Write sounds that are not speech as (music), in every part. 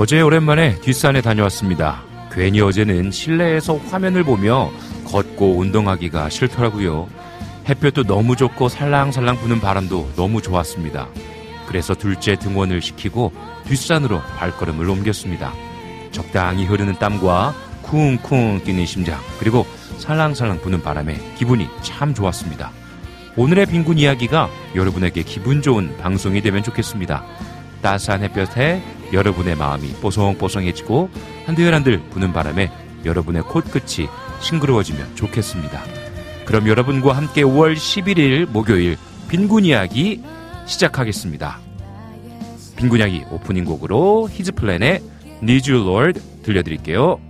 어제 오랜만에 뒷산에 다녀왔습니다. 괜히 어제는 실내에서 화면을 보며 걷고 운동하기가 싫더라고요. 햇볕도 너무 좋고 살랑살랑 부는 바람도 너무 좋았습니다. 그래서 둘째 등원을 시키고 뒷산으로 발걸음을 옮겼습니다. 적당히 흐르는 땀과 쿵쿵 뛰는 심장 그리고 살랑살랑 부는 바람에 기분이 참 좋았습니다. 오늘의 빈곤 이야기가 여러분에게 기분 좋은 방송이 되면 좋겠습니다. 따스한 햇볕에 여러분의 마음이 뽀송뽀송해지고 한들 한들 부는 바람에 여러분의 코끝이 싱그러워지면 좋겠습니다. 그럼 여러분과 함께 5월 11일 목요일 빈곤 이야기 시작하겠습니다. 빈곤 이야기 오프닝 곡으로 히즈플랜의 Need You Lord 들려드릴게요.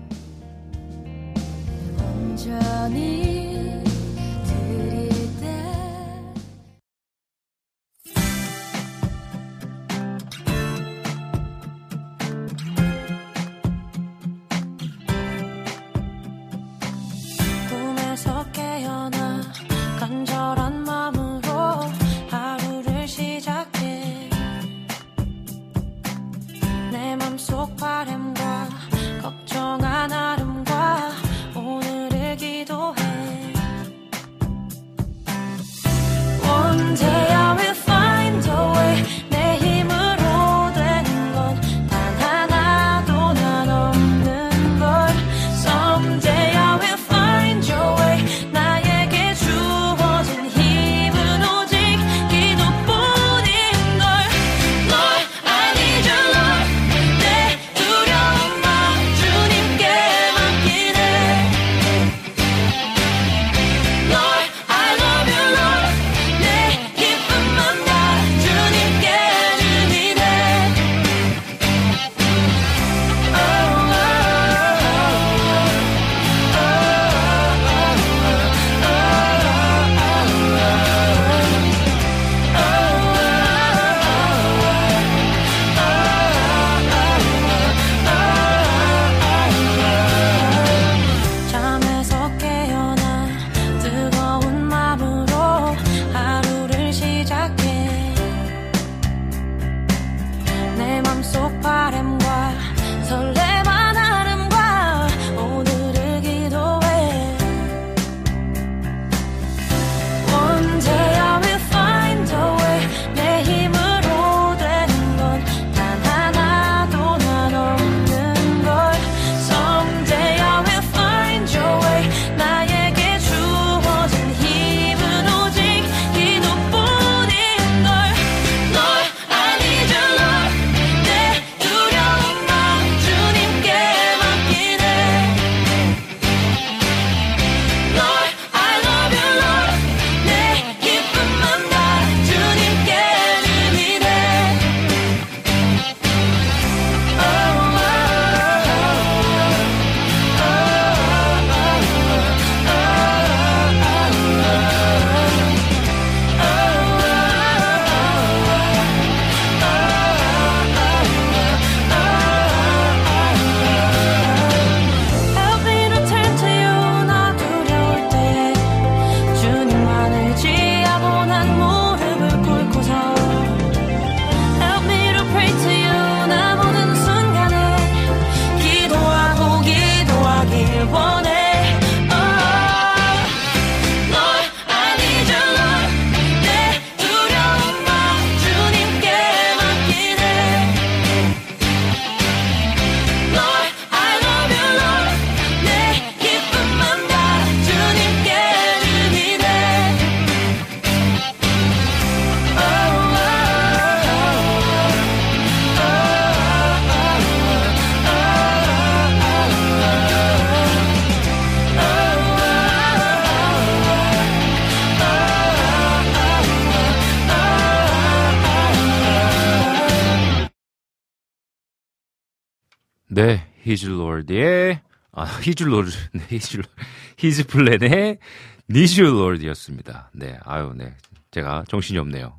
히즐로드의 아, 히즐로드, (laughs) 네, 히즐 히즈플랜의 니즐로드였습니다. 네, 아유, 네, 제가 정신이 없네요.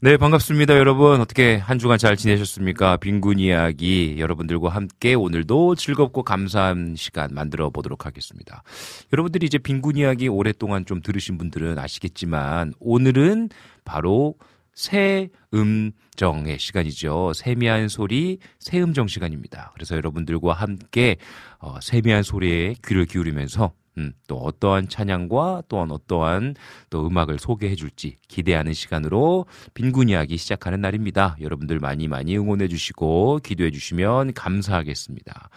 네, 반갑습니다, 여러분. 어떻게 한 주간 잘 지내셨습니까? 빈군 이야기 여러분들과 함께 오늘도 즐겁고 감사한 시간 만들어 보도록 하겠습니다. 여러분들이 이제 빈군 이야기 오랫동안 좀 들으신 분들은 아시겠지만 오늘은 바로 새 음정의 시간이죠. 세미한 소리, 새 음정 시간입니다. 그래서 여러분들과 함께 어, 세미한 소리에 귀를 기울이면서 음, 또 어떠한 찬양과 또한 어떠한 또 음악을 소개해 줄지 기대하는 시간으로 빈군 이야기 시작하는 날입니다. 여러분들 많이 많이 응원해 주시고 기도해 주시면 감사하겠습니다.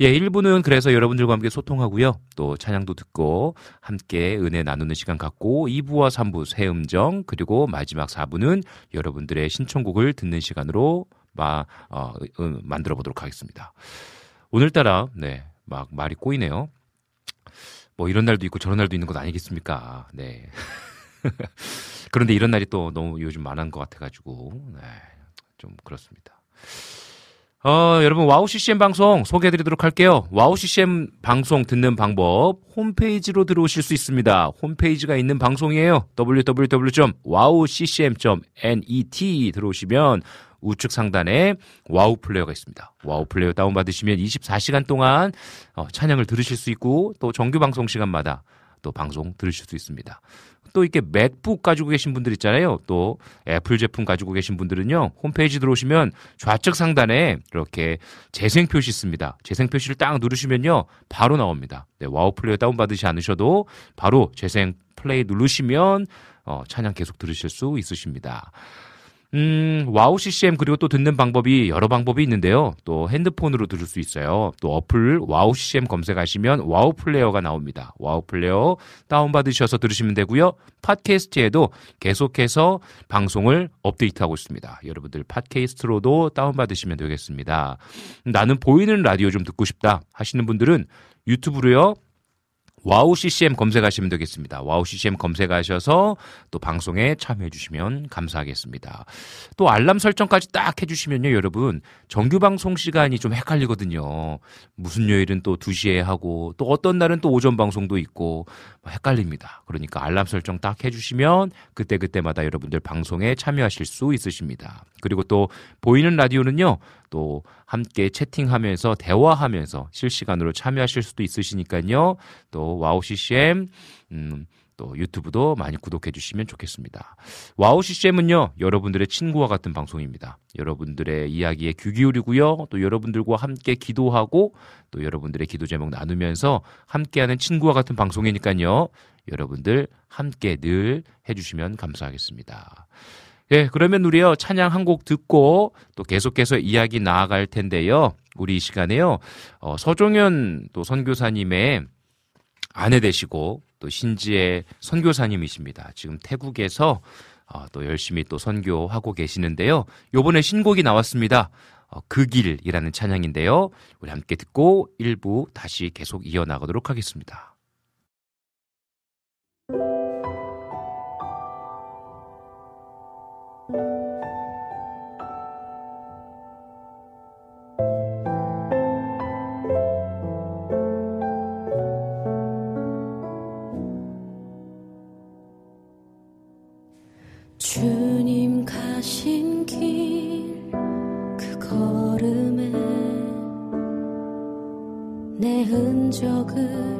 예, 1부는 그래서 여러분들과 함께 소통하고요. 또 찬양도 듣고 함께 은혜 나누는 시간 갖고 2부와 3부 새 음정 그리고 마지막 4부는 여러분들의 신청곡을 듣는 시간으로 마, 어, 음, 만들어 보도록 하겠습니다. 오늘따라 네, 막 말이 꼬이네요. 뭐 이런 날도 있고 저런 날도 있는 것 아니겠습니까? 네. (laughs) 그런데 이런 날이 또 너무 요즘 많은 것 같아가지고 네, 좀 그렇습니다. 어, 여러분 와우 CCM 방송 소개해 드리도록 할게요. 와우 CCM 방송 듣는 방법 홈페이지로 들어오실 수 있습니다. 홈페이지가 있는 방송이에요. www.wowccm.net 들어오시면 우측 상단에 와우 플레이어가 있습니다. 와우 플레이어 다운 받으시면 24시간 동안 어, 찬양을 들으실 수 있고 또 정규 방송 시간마다 또 방송 들으실 수 있습니다. 또 이렇게 맥북 가지고 계신 분들 있잖아요. 또 애플 제품 가지고 계신 분들은요. 홈페이지 들어오시면 좌측 상단에 이렇게 재생 표시 있습니다. 재생 표시를 딱 누르시면요. 바로 나옵니다. 네, 와우 플레이어 다운 받으시 않으셔도 바로 재생 플레이 누르시면 어, 찬양 계속 들으실 수 있으십니다. 음, 와우 CCM 그리고 또 듣는 방법이 여러 방법이 있는데요. 또 핸드폰으로 들을 수 있어요. 또 어플 와우 CCM 검색하시면 와우 플레이어가 나옵니다. 와우 플레이어 다운받으셔서 들으시면 되고요. 팟캐스트에도 계속해서 방송을 업데이트하고 있습니다. 여러분들 팟캐스트로도 다운받으시면 되겠습니다. 나는 보이는 라디오 좀 듣고 싶다 하시는 분들은 유튜브로요. 와우 CCM 검색하시면 되겠습니다. 와우 CCM 검색하셔서 또 방송에 참여해 주시면 감사하겠습니다. 또 알람 설정까지 딱 해주시면요, 여러분. 정규 방송 시간이 좀 헷갈리거든요. 무슨 요일은 또 2시에 하고 또 어떤 날은 또 오전 방송도 있고 뭐 헷갈립니다. 그러니까 알람 설정 딱 해주시면 그때그때마다 여러분들 방송에 참여하실 수 있으십니다. 그리고 또 보이는 라디오는요, 또 함께 채팅하면서 대화하면서 실시간으로 참여하실 수도 있으시니까요. 또 와우 CCM 음, 또 유튜브도 많이 구독해 주시면 좋겠습니다. 와우 CCM은요, 여러분들의 친구와 같은 방송입니다. 여러분들의 이야기에 귀 기울이고요, 또 여러분들과 함께 기도하고, 또 여러분들의 기도 제목 나누면서 함께하는 친구와 같은 방송이니까요, 여러분들 함께 늘 해주시면 감사하겠습니다. 예, 그러면 우리요, 찬양 한 곡 듣고 또 계속해서 이야기 나아갈 텐데요. 우리 이 시간에요, 어, 서종현 또 선교사님의 아내 되시고 또 신지의 선교사님이십니다. 지금 태국에서 어, 또 열심히 또 선교하고 계시는데요. 요번에 신곡이 나왔습니다. 어, 그 길이라는 찬양인데요. 우리 함께 듣고 일부 다시 계속 이어나가도록 하겠습니다. good.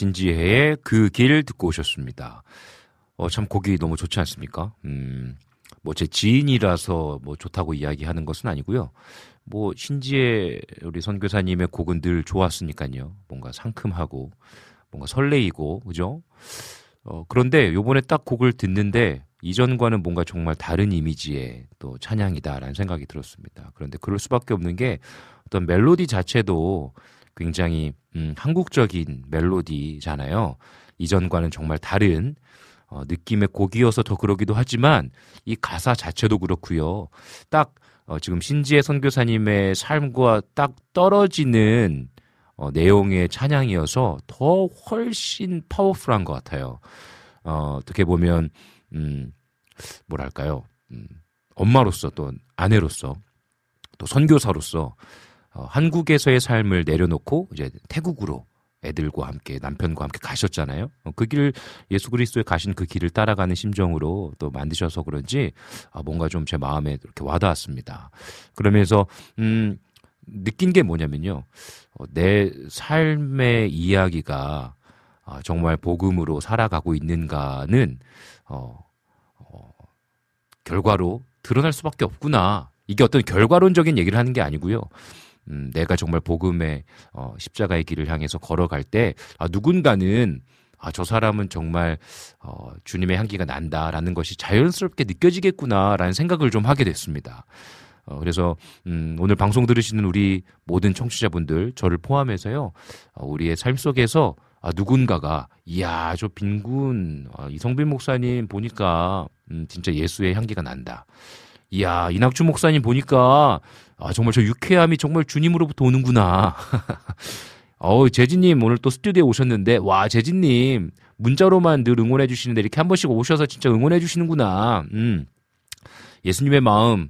네, 신지혜의 그 길 듣고 오셨습니다. 어, 참 곡이 너무 좋지 않습니까? 음, 뭐 제 지인이라서 뭐 좋다고 이야기하는 것은 아니고요. 뭐 신지혜 우리 선교사님의 곡은 늘 좋았으니까요. 뭔가 상큼하고 뭔가 설레이고 그죠? 어, 그런데 요번에 딱 곡을 듣는데 이전과는 뭔가 정말 다른 이미지의 또 찬양이다라는 생각이 들었습니다. 그런데 그럴 수밖에 없는 게 어떤 멜로디 자체도 굉장히 음, 한국적인 멜로디잖아요. 이전과는 정말 다른 어, 느낌의 곡이어서 더 그러기도 하지만 이 가사 자체도 그렇고요. 딱 어, 지금 신지혜 선교사님의 삶과 딱 떨어지는 어, 내용의 찬양이어서 더 훨씬 파워풀한 것 같아요. 어, 어떻게 보면 음, 뭐랄까요? 음, 엄마로서 또 아내로서 또 선교사로서 어, 한국에서의 삶을 내려놓고 이제 태국으로 애들과 함께 남편과 함께 가셨잖아요. 어, 그길 예수 그리스도에 가신 그 길을 따라가는 심정으로 또 만드셔서 그런지 아, 뭔가 좀 제 마음에 이렇게 와닿았습니다. 그러면서 음, 느낀 게 뭐냐면요. 어, 내 삶의 이야기가 아, 정말 복음으로 살아가고 있는가는 어, 어, 결과로 드러날 수밖에 없구나. 이게 어떤 결과론적인 얘기를 하는 게 아니고요. 음, 내가 정말 복음의 어, 십자가의 길을 향해서 걸어갈 때 아, 누군가는 아, 저 사람은 정말 어, 주님의 향기가 난다라는 것이 자연스럽게 느껴지겠구나라는 생각을 좀 하게 됐습니다. 어, 그래서 음, 오늘 방송 들으시는 우리 모든 청취자분들 저를 포함해서요 어, 우리의 삶 속에서 아, 누군가가 이야 저 빈군 아, 이성빈 목사님 보니까 음, 진짜 예수의 향기가 난다. 이야 이낙주 목사님 보니까 아, 정말 저 유쾌함이 정말 주님으로부터 오는구나. (laughs) 어우, 재진님 오늘 또 스튜디오에 오셨는데, 와, 재진님, 문자로만 늘 응원해 주시는데 이렇게 한 번씩 오셔서 진짜 응원해 주시는구나. 음. 예수님의 마음,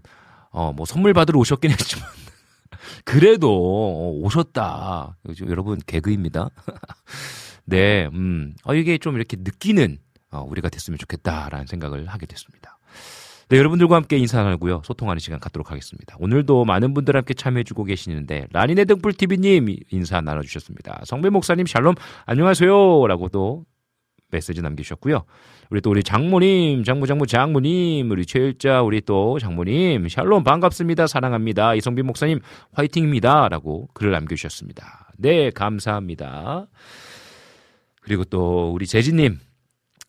어, 뭐 선물 받으러 오셨긴 했지만, (laughs) 그래도 어, 오셨다. 여러분, 개그입니다. (laughs) 네, 음, 어, 이게 좀 이렇게 느끼는 어, 우리가 됐으면 좋겠다라는 생각을 하게 됐습니다. 네, 여러분들과 함께 인사 나누고요. 소통하는 시간 갖도록 하겠습니다. 오늘도 많은 분들 함께 참여해주고 계시는데, 라니네 등불TV님 인사 나눠주셨습니다. 성배 목사님 샬롬, 안녕하세요. 라고 또 메시지 남기셨고요. 우리 또 우리 장모님, 장모, 장모, 장모님, 우리 최일자, 우리 또 장모님, 샬롬 반갑습니다. 사랑합니다. 이성빈 목사님 화이팅입니다. 라고 글을 남겨주셨습니다. 네, 감사합니다. 그리고 또 우리 재진님,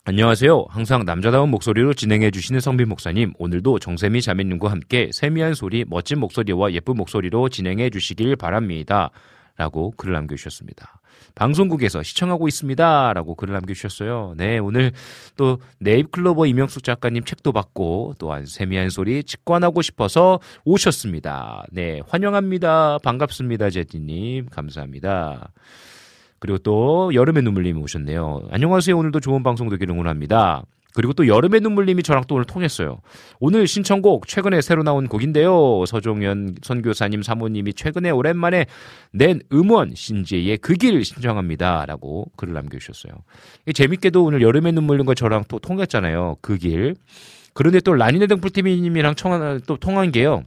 안녕하세요. 항상 남자다운 목소리로 진행해 주시는 성빈 목사님, 오늘도 정세미 자매님과 함께 세미한 소리, 멋진 목소리와 예쁜 목소리로 진행해 주시길 바랍니다. 라고 글을 남겨주셨습니다. 방송국에서 시청하고 있습니다. 라고 글을 남겨주셨어요. 네, 오늘 또 네잎클로버 이명숙 작가님 책도 받고 또한 세미한 소리 직관하고 싶어서 오셨습니다. 네, 환영합니다. 반갑습니다. 제디님. 감사합니다. 그리고 또 여름의 눈물님이 오셨네요. 안녕하세요. 오늘도 좋은 방송 되길 응원합니다. 그리고 또 여름의 눈물님이 저랑 또 오늘 통했어요. 오늘 신청곡 최근에 새로 나온 곡인데요. 서종현 선교사님 사모님이 최근에 오랜만에 낸 음원 신지의 그 길 신청합니다. 라고 글을 남겨주셨어요. 재밌게도 오늘 여름의 눈물님과 저랑 또 통했잖아요. 그 길. 그런데 또 라니네 등불TV님이랑 또 통한 게요.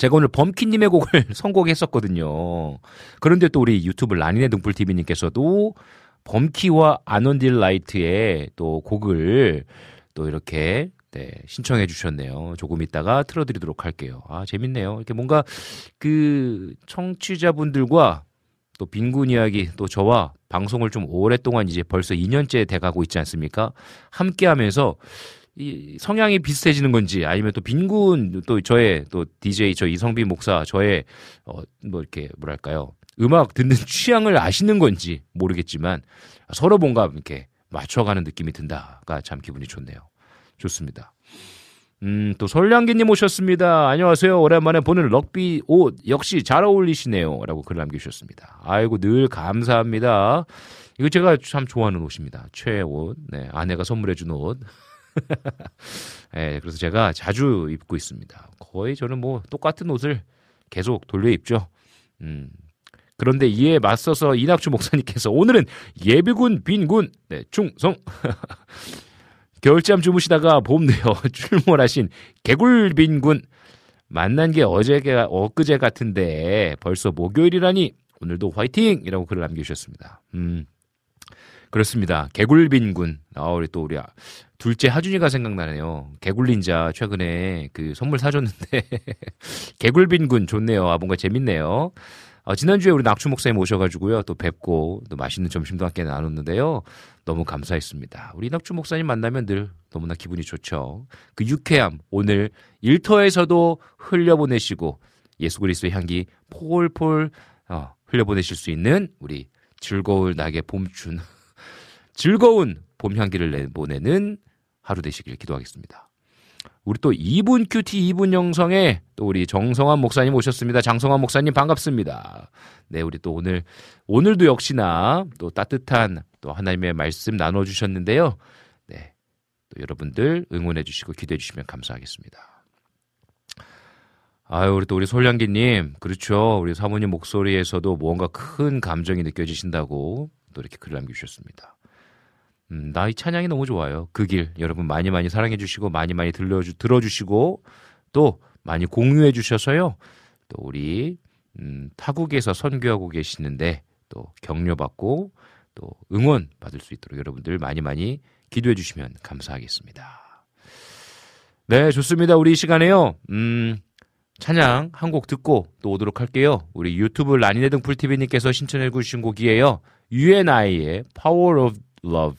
제가 오늘 범키님의 곡을 (laughs) 선곡했었거든요. 그런데 또 우리 유튜브 라니네 등불TV님께서도 범키와 아논딜 라이트의 또 곡을 또 이렇게 네, 신청해 주셨네요. 조금 있다가 틀어드리도록 할게요. 아, 재밌네요. 이렇게 뭔가 그 청취자분들과 또 빈군 이야기 또 저와 방송을 좀 오랫동안 이제 벌써 2년째 돼가고 있지 않습니까? 함께 하면서 이 성향이 비슷해지는 건지 아니면 또 빈군 또 저의 또 DJ 저 이성빈 목사 저의 어 뭐 이렇게 뭐랄까요 음악 듣는 (laughs) 취향을 아시는 건지 모르겠지만 서로 뭔가 이렇게 맞춰가는 느낌이 든다가 참 기분이 좋네요. 좋습니다. 음, 또 설량기님 오셨습니다. 안녕하세요. 오랜만에 보는 럭비 옷 역시 잘 어울리시네요. 라고 글 남겨주셨습니다. 아이고, 늘 감사합니다. 이거 제가 참 좋아하는 옷입니다. 최애 옷. 네, 아내가 선물해준 옷. 네, (laughs) 그래서 제가 자주 입고 있습니다. 거의 저는 뭐 똑같은 옷을 계속 돌려 입죠. 음, 그런데 이에 맞서서 이낙주 목사님께서 오늘은 예비군 빈군 네, 충성 (laughs) 겨울잠 주무시다가 봄 되어 (laughs) 출몰하신 개굴 빈군 만난 게 어제가 엊그제 같은데 벌써 목요일이라니 오늘도 화이팅이라고 글을 남겨주셨습니다. 음 그렇습니다. 개굴빈군 아 우리 또 우리 둘째 하준이가 생각나네요. 개굴린자 최근에 그 선물 사줬는데 (laughs) 개굴빈군 좋네요. 아 뭔가 재밌네요. 어, 지난주에 우리 낙추 목사님 오셔가지고요. 또 뵙고 또 맛있는 점심도 함께 나눴는데요. 너무 감사했습니다. 우리 낙추 목사님 만나면 늘 너무나 기분이 좋죠. 그 유쾌함 오늘 일터에서도 흘려보내시고 예수 그리스도의 향기 폴폴 어, 흘려보내실 수 있는 우리 즐거울 낙의 봄춘 (laughs) 즐거운 봄 향기를 내보내는 하루 되시길 기도하겠습니다. 우리 또 2분 큐티 2분 영성에 또 우리 정성환 목사님 오셨습니다. 장성환 목사님 반갑습니다. 네, 우리 또 오늘 오늘도 역시나 또 따뜻한 또 하나님의 말씀 나눠 주셨는데요. 네. 또 여러분들 응원해 주시고 기도해 주시면 감사하겠습니다. 아유, 우리 또 우리 솔량기님, 그렇죠. 우리 사모님 목소리에서도 무언가 큰 감정이 느껴지신다고 또 이렇게 글을 남겨주셨습니다. 음, 나이 찬양이 너무 좋아요. 그 길 여러분 많이 많이 사랑해 주시고 많이 많이 들려주 들어주시고 또 많이 공유해 주셔서요. 또 우리 음, 타국에서 선교하고 계시는데 또 격려받고 또 응원 받을 수 있도록 여러분들 많이 많이 기도해 주시면 감사하겠습니다. 네, 좋습니다. 우리 이 시간에요. 음, 찬양 한 곡 듣고 또 오도록 할게요. 우리 유튜브 라니네 등풀 TV님께서 신청해 주신 곡이에요. UNI의 Power of Love.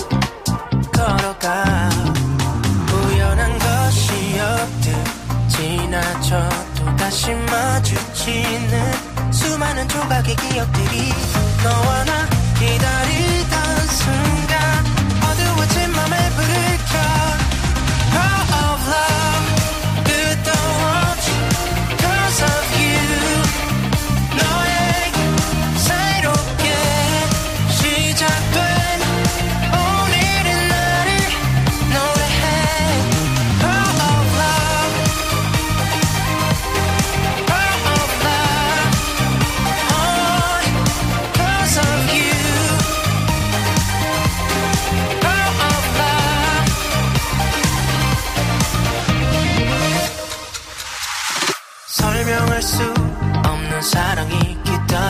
다시 마주치는 수많은 조각의 기억들이 너와 나 기다리던 순간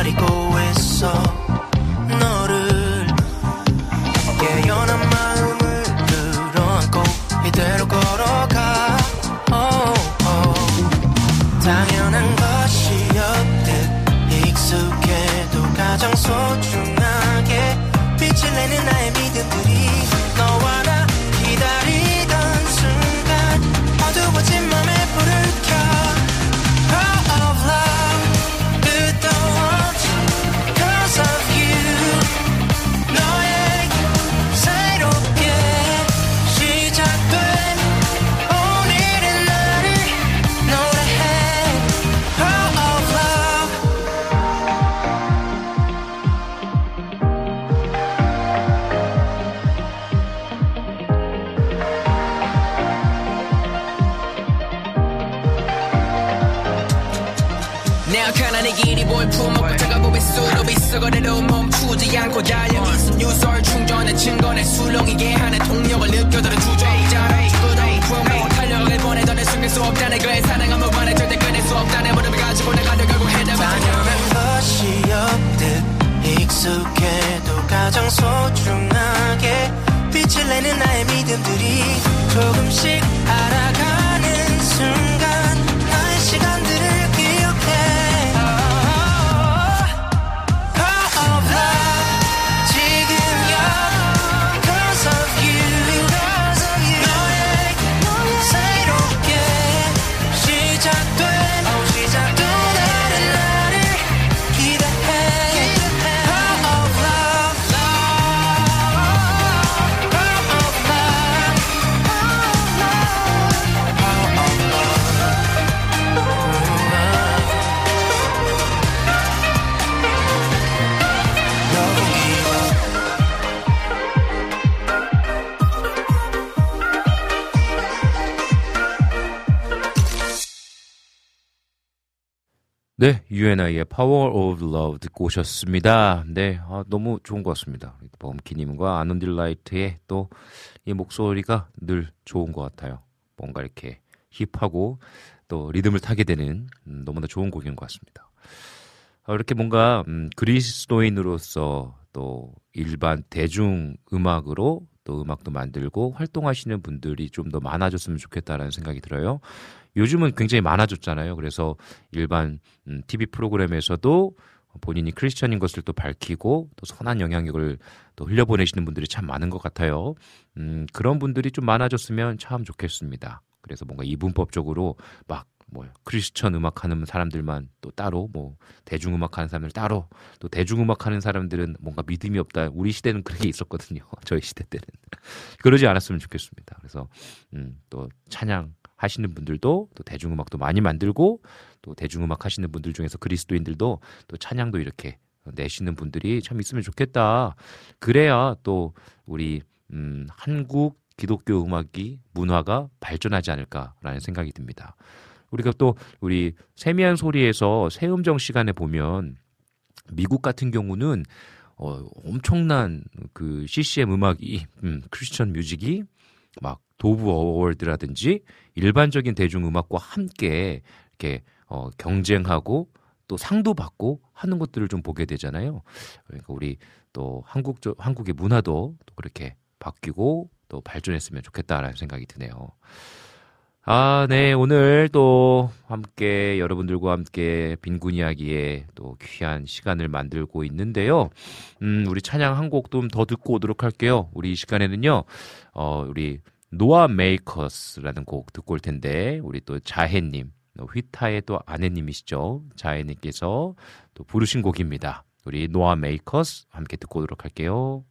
기다리고 있어. 너를 깨어난 마음을 끌어안고 이대로 걸어가. Oh, oh. 당연한 것이었듯 익숙해도 가장 소중하게. 빛을 내는 나의 믿음들이 앞서거래도 멈추지 않고 달려 있음 유설 충전의 증거네 술렁이게 하는 동력을 느껴들어 주저자라 죽어도 구원하고 탄력을 보내던 내 숨길 뭐 수 없다네 그의 사랑함을 관해 절대 끊을 수 없다네 무릎을 가지고 내가 더 결국 해답을 다녀간 것이 없듯 익숙해도 가장 소중하게 빛을 내는 나의 믿음들이 조금씩 알아가. 네, UNI의 Power of Love 듣고 오셨습니다. 네, 아, 너무 좋은 것 같습니다. 범키님과 아논딜라이트의 또 이 목소리가 늘 좋은 것 같아요. 뭔가 이렇게 힙하고 또 리듬을 타게 되는 음, 너무나 좋은 곡인 것 같습니다. 어, 이렇게 뭔가 음, 그리스도인으로서 또 일반 대중 음악으로 또 음악도 만들고 활동하시는 분들이 좀 더 많아졌으면 좋겠다라는 생각이 들어요. 요즘은 굉장히 많아졌잖아요. 그래서 일반 음, TV 프로그램에서도 본인이 크리스천인 것을 또 밝히고 또 선한 영향력을 또 흘려보내시는 분들이 참 많은 것 같아요. 음, 그런 분들이 좀 많아졌으면 참 좋겠습니다. 그래서 뭔가 이분법적으로 막 뭐 크리스천 음악 하는 사람들만 또 따로 뭐 대중 음악 하는 사람들 따로 또 대중 음악 하는 사람들은 뭔가 믿음이 없다. 우리 시대는 그렇게 있었거든요. (laughs) 저희 시대 때는 그러지 않았으면 좋겠습니다. 그래서 음, 또 찬양 하시는 분들도 또 대중음악도 많이 만들고 또 대중음악 하시는 분들 중에서 그리스도인들도 또 찬양도 이렇게 내시는 분들이 참 있으면 좋겠다. 그래야 또 우리 음, 한국 기독교 음악이 문화가 발전하지 않을까라는 생각이 듭니다. 우리가 또 우리 세미한 소리에서 새음정 시간에 보면 미국 같은 경우는 어, 엄청난 그 CCM 음악이 음, 크리스천 뮤직이 막 도브 어워드라든지 일반적인 대중 음악과 함께 이렇게 어, 경쟁하고 또 상도 받고 하는 것들을 좀 보게 되잖아요. 그러니까 우리 또 한국 한국의 문화도 또 그렇게 바뀌고 또 발전했으면 좋겠다라는 생각이 드네요. 아, 네. 오늘 또 함께 여러분들과 함께 빈곤 이야기에 또 귀한 시간을 만들고 있는데요. 음, 우리 찬양 한 곡 좀 더 듣고 오도록 할게요. 우리 이 시간에는요. 어, 우리 노아 메이커스라는 곡 듣고 올 텐데 우리 또 자해 님, 휘타의 또 아내님이시죠. 자해 님께서 또 부르신 곡입니다. 우리 노아 메이커스 함께 듣고 오도록 할게요.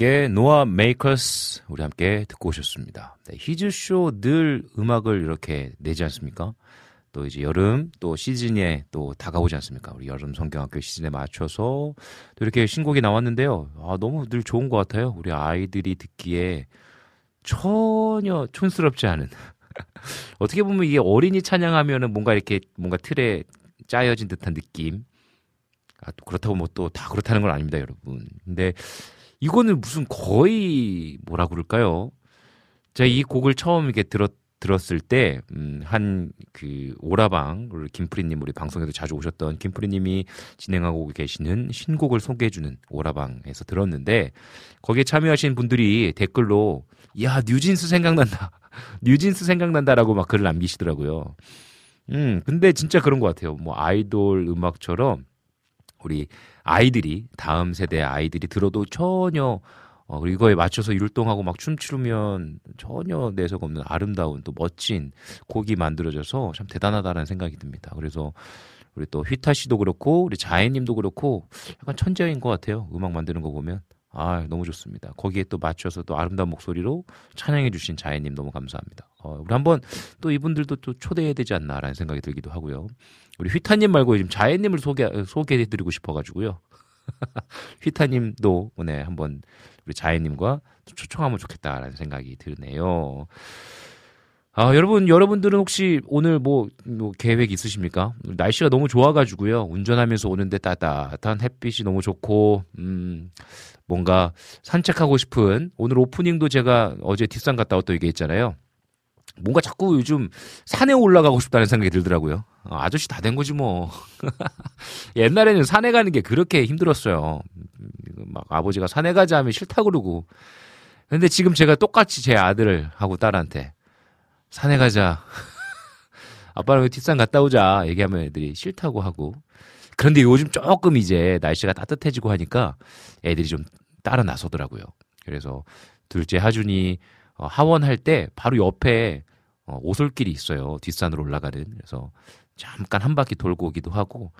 함께 노아 메이커스 우리 함께 듣고 오셨습니다. 네, 히즈쇼 늘 음악을 이렇게 내지 않습니까? 또 이제 여름 또 시즌에 또 다가오지 않습니까? 우리 여름 성경학교 시즌에 맞춰서 또 이렇게 신곡이 나왔는데요. 아, 너무 늘 좋은 것 같아요. 우리 아이들이 듣기에 전혀 촌스럽지 않은. (laughs) 어떻게 보면 이게 어린이 찬양하면은 뭔가 이렇게 뭔가 틀에 짜여진 듯한 느낌. 아, 또 그렇다고 뭐 또 다 그렇다는 건 아닙니다, 여러분. 근데 이거는 무슨 거의 뭐라 그럴까요? 제가 이 곡을 처음 이렇게 들었 들었을 때, 음, 한, 그, 오라방, 우리 김프리님, 우리 방송에도 자주 오셨던 김프리님이 진행하고 계시는 신곡을 소개해주는 오라방에서 들었는데, 거기에 참여하신 분들이 댓글로, 야, 뉴진스 생각난다. (laughs) 뉴진스 생각난다라고 막 글을 남기시더라고요. 음, 근데 진짜 그런 것 같아요. 뭐, 아이돌 음악처럼, 우리 아이들이, 다음 세대 아이들이 들어도 전혀 어, 이거에 맞춰서 율동하고 막 춤추면 전혀 내색 없는 아름다운 또 멋진 곡이 만들어져서 참 대단하다는 생각이 듭니다. 그래서 우리 또 휘타 씨도 그렇고 우리 자혜님도 그렇고 약간 천재인 것 같아요. 음악 만드는 거 보면 아 너무 좋습니다. 거기에 또 맞춰서 또 아름다운 목소리로 찬양해 주신 자혜님 너무 감사합니다. 어, 우리 한번 또 이분들도 또 초대해야 되지 않나라는 생각이 들기도 하고요. 우리 휘타님 말고 지금 자혜님을 소개 소개해 드리고 싶어가지고요. (laughs) 휘타님도 오늘 한번 우리 자혜님과 초청하면 좋겠다라는 생각이 드네요. 아, 여러분, 여러분들은 혹시 오늘 뭐, 뭐 계획 있으십니까? 날씨가 너무 좋아가지고요. 운전하면서 오는데 따뜻한 햇빛이 너무 좋고, 음, 뭔가 산책하고 싶은, 오늘 오프닝도 제가 어제 뒷산 갔다 왔다 얘기했잖아요. 뭔가 자꾸 요즘 산에 올라가고 싶다는 생각이 들더라고요. 어, 아저씨 다 된 거지 뭐. (laughs) 옛날에는 산에 가는 게 그렇게 힘들었어요. 막 아버지가 산에 가자 하면 싫다 그러고. 근데 지금 제가 똑같이 제 아들을 하고 딸한테 산에 가자. (laughs) 아빠랑 뒷산 갔다 오자. 얘기하면 애들이 싫다고 하고. 그런데 요즘 조금 이제 날씨가 따뜻해지고 하니까 애들이 좀 따라 나서더라고요. 그래서 둘째 하준이 어, 하원할 때 바로 옆에 어, 오솔길이 있어요. 뒷산으로 올라가는. 그래서 잠깐 한 바퀴 돌고 오기도 하고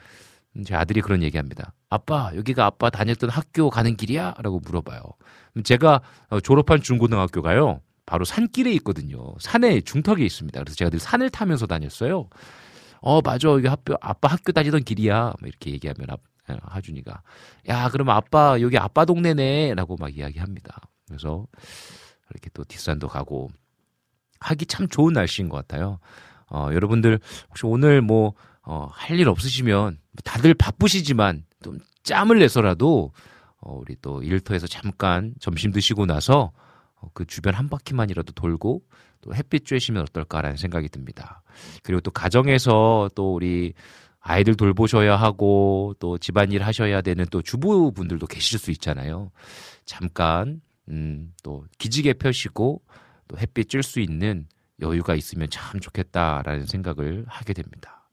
음, 제 아들이 그런 얘기합니다. 아빠 여기가 아빠 다녔던 학교 가는 길이야? 라고 물어봐요. 제가 어, 졸업한 중고등학교가요. 바로 산길에 있거든요. 산에 중턱에 있습니다. 그래서 제가 늘 산을 타면서 다녔어요. 어 맞아 여기 학교 아빠 학교 다니던 길이야. 뭐 이렇게 얘기하면 아, 하준이가 야 그러면 아빠 여기 아빠 동네네 라고 막 이야기합니다. 그래서 이렇게 또 뒷산도 가고 하기 참 좋은 날씨인 것 같아요. 어, 여러분들 혹시 오늘 뭐, 어, 할 일 없으시면 다들 바쁘시지만 좀 짬을 내서라도 어, 우리 또 일터에서 잠깐 점심 드시고 나서 어, 그 주변 한 바퀴만이라도 돌고 또 햇빛 쬐시면 어떨까라는 생각이 듭니다. 그리고 또 가정에서 또 우리 아이들 돌보셔야 하고 또 집안일 하셔야 되는 또 주부분들도 계실 수 있잖아요. 잠깐 음, 또 기지개 펴시고 또 햇빛 쬐 수 있는 여유가 있으면 참 좋겠다라는 생각을 하게 됩니다.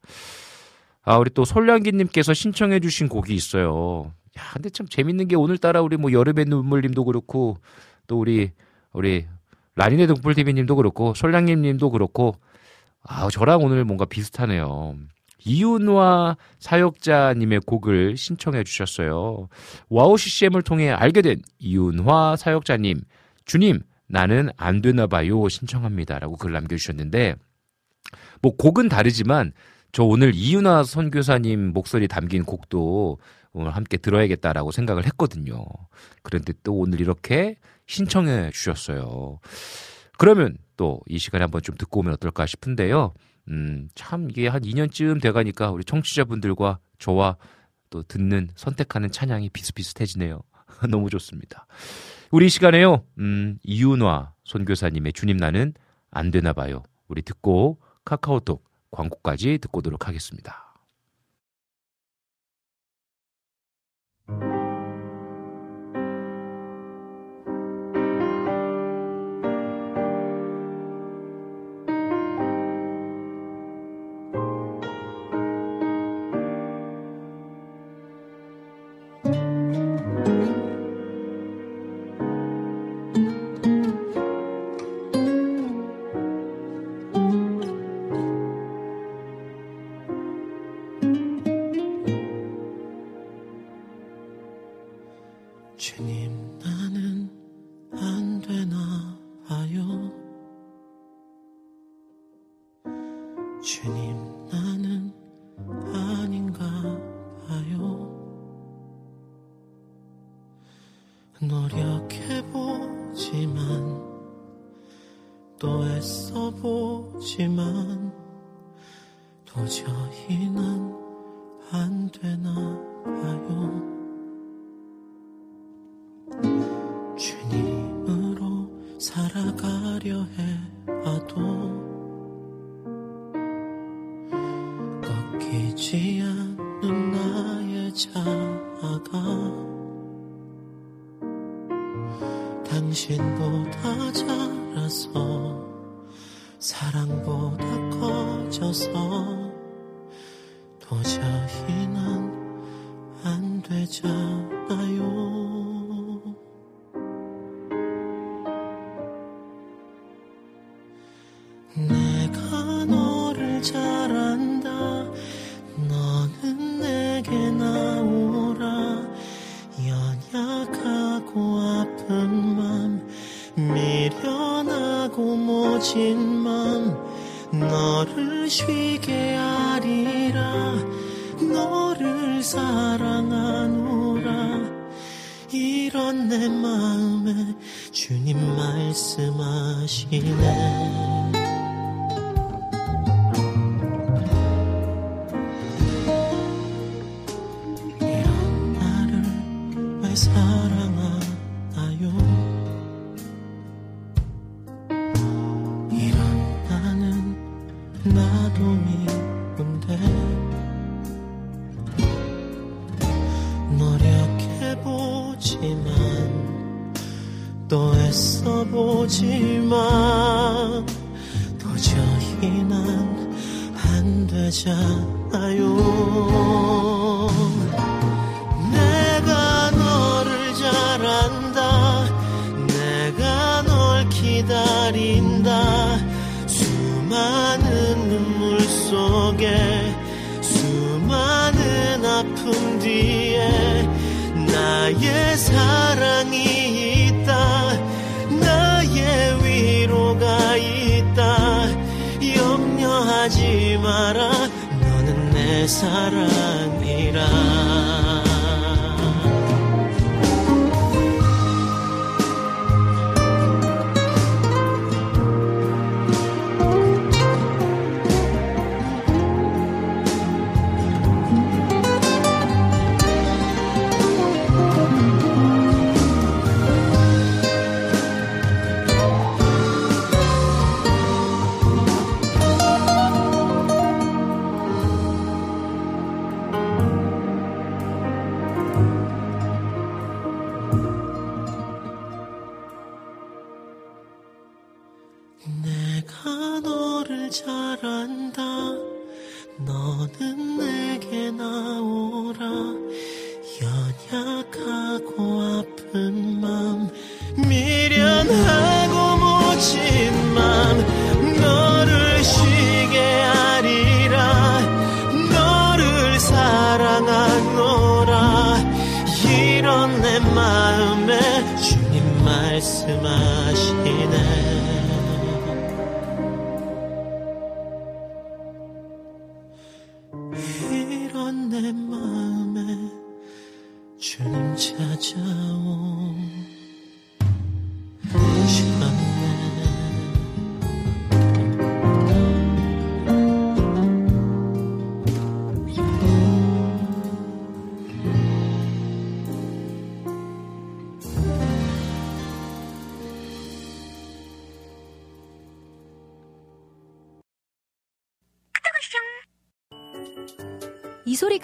아, 우리 또 솔량기님께서 신청해주신 곡이 있어요. 야, 근데 참 재밌는 게 오늘따라 우리 뭐 여름의 눈물님도 그렇고 또 우리 우리 라니네 등불TV님도 그렇고 솔량님님도 그렇고 아, 저랑 오늘 뭔가 비슷하네요. 이윤화 사역자님의 곡을 신청해 주셨어요. 와우 CCM을 통해 알게 된 이윤화 사역자님, 주님, 나는 안 되나 봐요. 신청합니다라고 글 남겨주셨는데, 뭐 곡은 다르지만, 저 오늘 이윤화 선교사님 목소리 담긴 곡도 오늘 함께 들어야겠다라고 생각을 했거든요. 그런데 또 오늘 이렇게 신청해 주셨어요. 그러면 또 이 시간에 한번 좀 듣고 오면 어떨까 싶은데요. 음, 참 이게 한 2년쯤 돼가니까 우리 청취자분들과 저와 또 듣는 선택하는 찬양이 비슷비슷해지네요. (laughs) 너무 좋습니다. 우리 이 시간에요. 음, 이윤화 선교사님의 주님 나는 안 되나 봐요. 우리 듣고 카카오톡 광고까지 듣고 오도록 하겠습니다. 나는 아닌가 봐요. 노력해보지만 또 애써보지만 도저히 이런 내 마음에 주님 찾아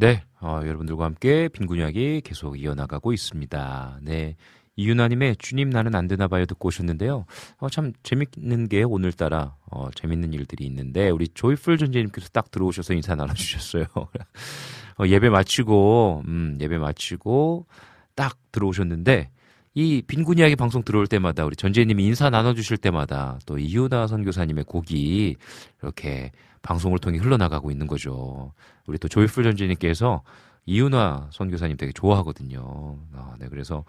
네, 어, 여러분들과 함께 빈곤 이야기 계속 이어나가고 있습니다. 네. 이윤아님의 주님 나는 안 되나 봐요 듣고 오셨는데요. 어, 참 재밌는 게 오늘따라 어, 재밌는 일들이 있는데 우리 조이풀 존재님께서 딱 들어오셔서 인사 나눠주셨어요. (laughs) 어, 예배 마치고 음, 예배 마치고 딱 들어오셨는데 이 빈곤 이야기 방송 들어올 때마다 우리 전재님이 인사 나눠주실 때마다 또 이유나 선교사님의 곡이 이렇게 방송을 통해 흘러나가고 있는 거죠. 우리 또 조이풀 전재님께서 이윤화 선교사님 되게 좋아하거든요. 아, 네, 그래서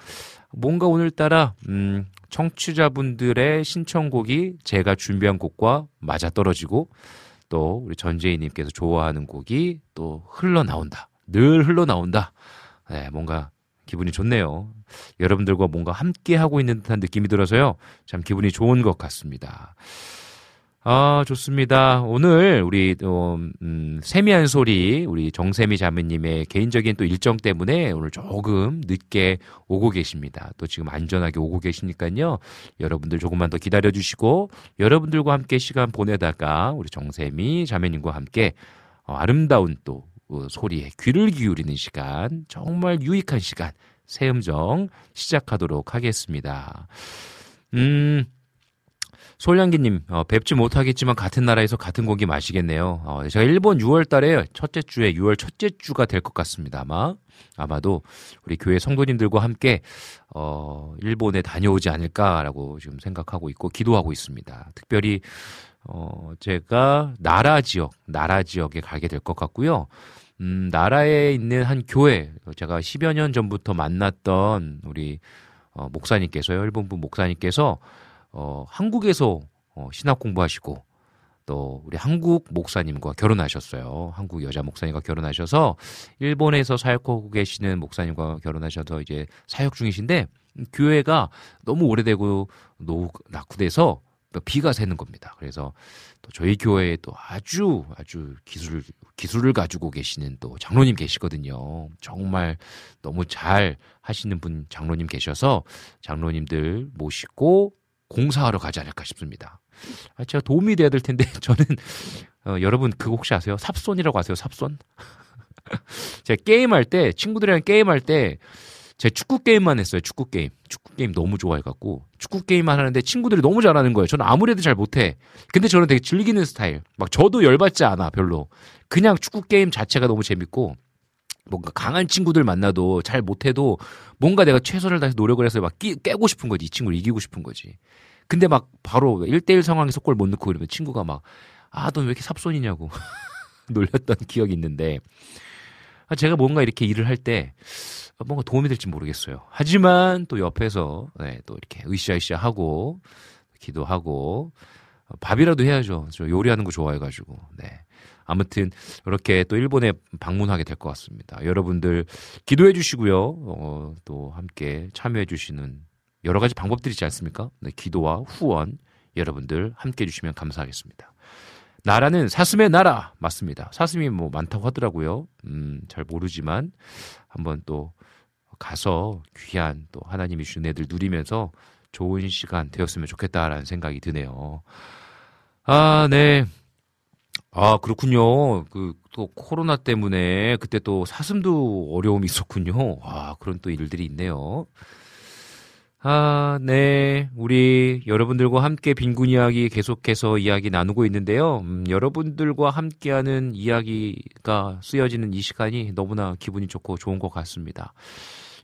뭔가 오늘따라 음, 청취자분들의 신청곡이 제가 준비한 곡과 맞아 떨어지고 또 우리 전재희님께서 좋아하는 곡이 또 흘러나온다. 늘 흘러나온다. 네, 뭔가 기분이 좋네요. 여러분들과 뭔가 함께 하고 있는 듯한 느낌이 들어서요. 참 기분이 좋은 것 같습니다. 아, 좋습니다. 오늘 우리 어, 음, 세미한 소리 우리 정세미 자매님의 개인적인 또 일정 때문에 오늘 조금 늦게 오고 계십니다. 또 지금 안전하게 오고 계시니까요. 여러분들 조금만 더 기다려 주시고 여러분들과 함께 시간 보내다가 우리 정세미 자매님과 함께 어, 아름다운 또 어, 소리에 귀를 기울이는 시간 정말 유익한 시간 새음정 시작하도록 하겠습니다. 음. 솔량기님, 어, 뵙지 못하겠지만 같은 나라에서 같은 고기 마시겠네요. 어, 제가 일본 6월 달에 첫째 주에 6월 첫째 주가 될 것 같습니다. 아마. 아마도 우리 교회 성도님들과 함께, 어, 일본에 다녀오지 않을까라고 지금 생각하고 있고 기도하고 있습니다. 특별히, 어, 제가 나라 지역, 나라 지역에 가게 될 것 같고요. 음, 나라에 있는 한 교회, 제가 10여 년 전부터 만났던 우리, 어, 목사님께서요, 일본분 목사님께서 어, 한국에서 어, 신학 공부하시고 또 우리 한국 목사님과 결혼하셨어요. 한국 여자 목사님과 결혼하셔서 일본에서 사역하고 계시는 목사님과 결혼하셔서 이제 사역 중이신데 교회가 너무 오래되고 노 낙후돼서 비가 새는 겁니다. 그래서 또 저희 교회에 또 아주 아주 기술 기술을 가지고 계시는 또 장로님 계시거든요. 정말 너무 잘 하시는 분 장로님 계셔서 장로님들 모시고 공사하러 가지 않을까 싶습니다. 아, 제가 도움이 돼야 될 텐데 (laughs) 저는 어, 여러분 그거 혹시 아세요? 삽손이라고 아세요? 삽손? (laughs) 제가 게임할 때 친구들이랑 게임할 때 제 축구 게임만 했어요. 축구 게임. 축구 게임 너무 좋아해갖고 축구 게임만 하는데 친구들이 너무 잘하는 거예요. 저는 아무래도 잘 못해. 근데 저는 되게 즐기는 스타일. 막 저도 열받지 않아 별로. 그냥 축구 게임 자체가 너무 재밌고 뭔가 강한 친구들 만나도 잘 못해도 뭔가 내가 최선을 다해서 노력을 해서 막 끼, 깨고 싶은 거지. 이 친구를 이기고 싶은 거지. 근데 막 바로 1대1 상황에서 골 못 넣고 그러면 친구가 막, 아, 넌왜 이렇게 삽손이냐고 (laughs) 놀렸던 기억이 있는데, 아, 제가 뭔가 이렇게 일을 할 때, 뭔가 도움이 될지 모르겠어요. 하지만 또 옆에서, 네, 또 이렇게 으쌰으쌰 하고, 기도하고, 어, 밥이라도 해야죠. 저 요리하는 거 좋아해가지고, 네. 아무튼 이렇게 또 일본에 방문하게 될 것 같습니다. 여러분들 기도해 주시고요. 어, 또 함께 참여해 주시는 여러 가지 방법들이 있지 않습니까? 네, 기도와 후원 여러분들 함께 해 주시면 감사하겠습니다. 나라는 사슴의 나라 맞습니다. 사슴이 뭐 많다고 하더라고요. 음, 잘 모르지만 한번 또 가서 귀한 또 하나님이 주신 애들 누리면서 좋은 시간 되었으면 좋겠다라는 생각이 드네요. 아, 네. 아, 그렇군요. 그, 또 코로나 때문에 그때 또 사슴도 어려움이 있었군요. 아, 그런 또 일들이 있네요. 아, 네. 우리 여러분들과 함께 빈곤 이야기 계속해서 이야기 나누고 있는데요. 음, 여러분들과 함께하는 이야기가 쓰여지는 이 시간이 너무나 기분이 좋고 좋은 것 같습니다.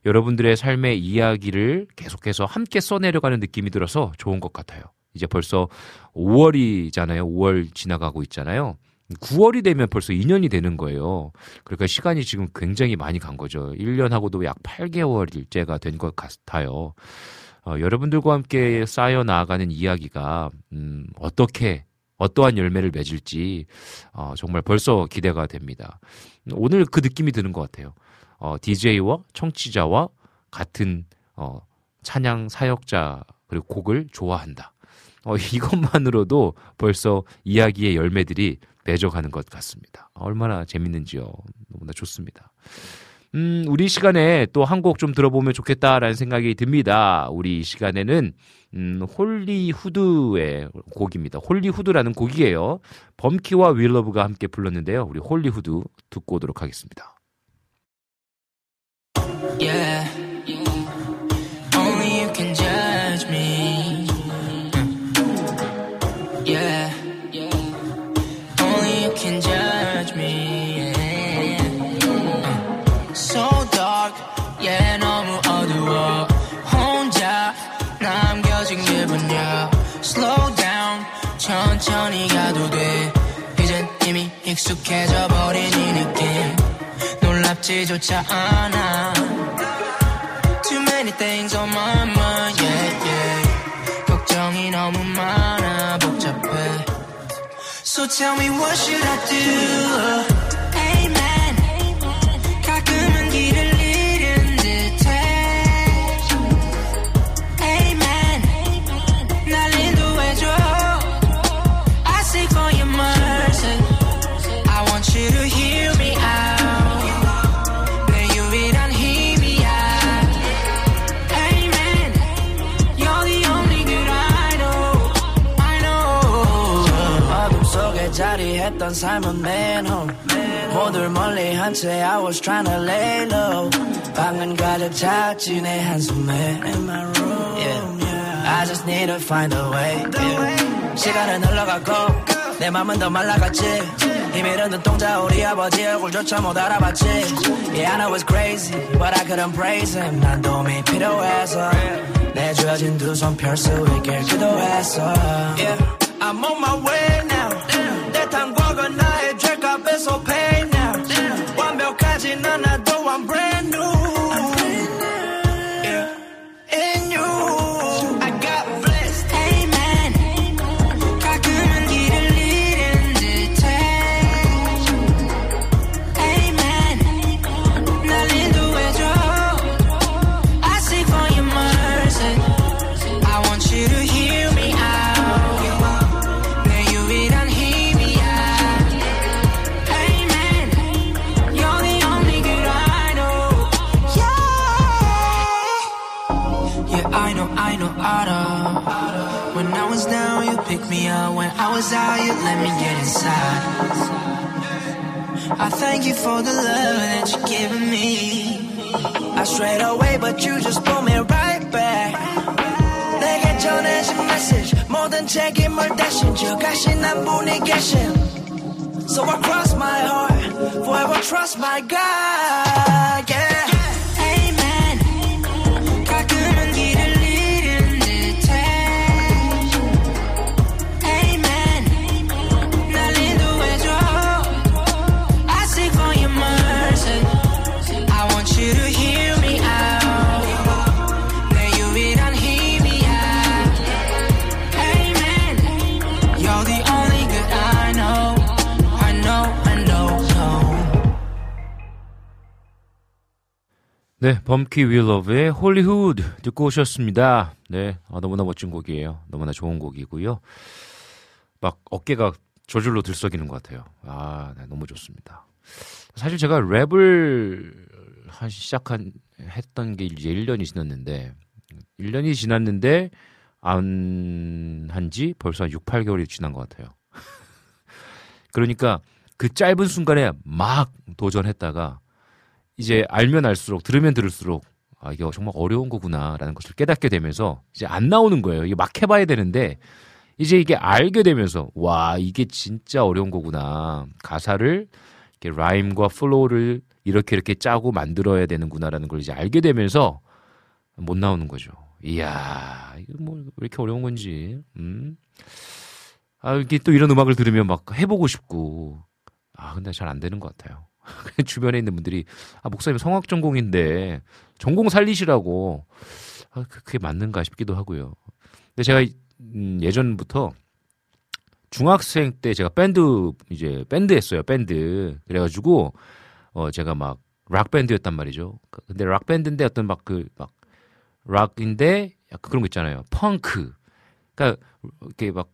여러분들의 삶의 이야기를 계속해서 함께 써내려가는 느낌이 들어서 좋은 것 같아요. 이제 벌써 5월이잖아요. 5월 지나가고 있잖아요. 9월이 되면 벌써 2년이 되는 거예요. 그러니까 시간이 지금 굉장히 많이 간 거죠. 1년하고도 약 8개월일째가 된 것 같아요. 어, 여러분들과 함께 쌓여 나아가는 이야기가 음, 어떻게 어떠한 열매를 맺을지 어, 정말 벌써 기대가 됩니다. 오늘 그 느낌이 드는 것 같아요. 어, DJ와 청취자와 같은 어, 찬양 사역자 그리고 곡을 좋아한다. 어, (laughs) 이것만으로도 벌써 이야기의 열매들이 맺어가는 것 같습니다. 얼마나 재밌는지요. 너무나 좋습니다. 음, 우리 시간에 또 한 곡 좀 들어보면 좋겠다라는 생각이 듭니다. 우리 시간에는 음, 홀리후드의 곡입니다. 홀리후드라는 곡이에요. 범키와 윌러브가 함께 불렀는데요. 우리 홀리후드 듣고 오도록 하겠습니다. Yeah. 돼. 이젠 이미 익숙해져 버린 이 느낌. 놀랍지조차 않아. Too many things on my mind, yeah, yeah. 걱정이 너무 많아, 복잡해. So tell me what should I do? 자리했던 삶은 manhole 모두를 멀리 한 채 I was trying to lay low 방은 가득 찼지 내 한숨에 In my room yeah. I just need to find a way yeah. 시간은 흘러가고 내 맘은 더 말라갔지 힘이 든 눈동자 우리 아버지 얼굴조차 못 알아봤지 Yeah I know it's crazy But I couldn't praise him 난 도움이 필요해서 내 주어진 두 손 펼 수 있길 기도했어 Yeah I'm on my way was out, you let me get inside. I thank you for the love that you're giving me. I strayed away but you just pull me right back 내게 전해진 message 모든 책임을 대신 저 가신 한 분이 계신 So I cross my heart Forever trust my God yeah. 네, 범키 위러브의 홀리후드 듣고 오셨습니다. 네, 아, 너무나 멋진 곡이에요. 너무나 좋은 곡이고요. 막 어깨가 저절로 들썩이는 것 같아요. 아, 네, 너무 좋습니다. 사실 제가 랩을 한 시작한 했던 게 이제 1년이 지났는데 1년이 지났는데 안 한 지 벌써 한 6, 8개월이 지난 것 같아요. (laughs) 그러니까 그 짧은 순간에 막 도전했다가 이제 알면 알수록 들으면 들을수록 아 이게 정말 어려운 거구나라는 것을 깨닫게 되면서 이제 안 나오는 거예요. 이게 막 해봐야 되는데 이제 이게 알게 되면서 와 이게 진짜 어려운 거구나 가사를 이렇게 rhyme과 flow를 이렇게 이렇게 짜고 만들어야 되는구나라는 걸 이제 알게 되면서 못 나오는 거죠. 이야 이거 뭐 왜 이렇게 어려운 건지 음. 아 이게 또 이런 음악을 들으면 막 해보고 싶고 아 근데 잘 안 되는 것 같아요. (laughs) 주변에 있는 분들이 아 목사님 성악 전공인데 전공 살리시라고 아, 그- 그게 맞는가 싶기도 하고요. 근데 제가 음, 예전부터 중학생 때 제가 밴드 이제 밴드 했어요 밴드 그래가지고 어 제가 막 락 밴드였단 말이죠. 그- 근데 락 밴드인데 어떤 막 그 막 락인데 약간 그런 거 있잖아요. 펑크. 그러니까 이렇게 막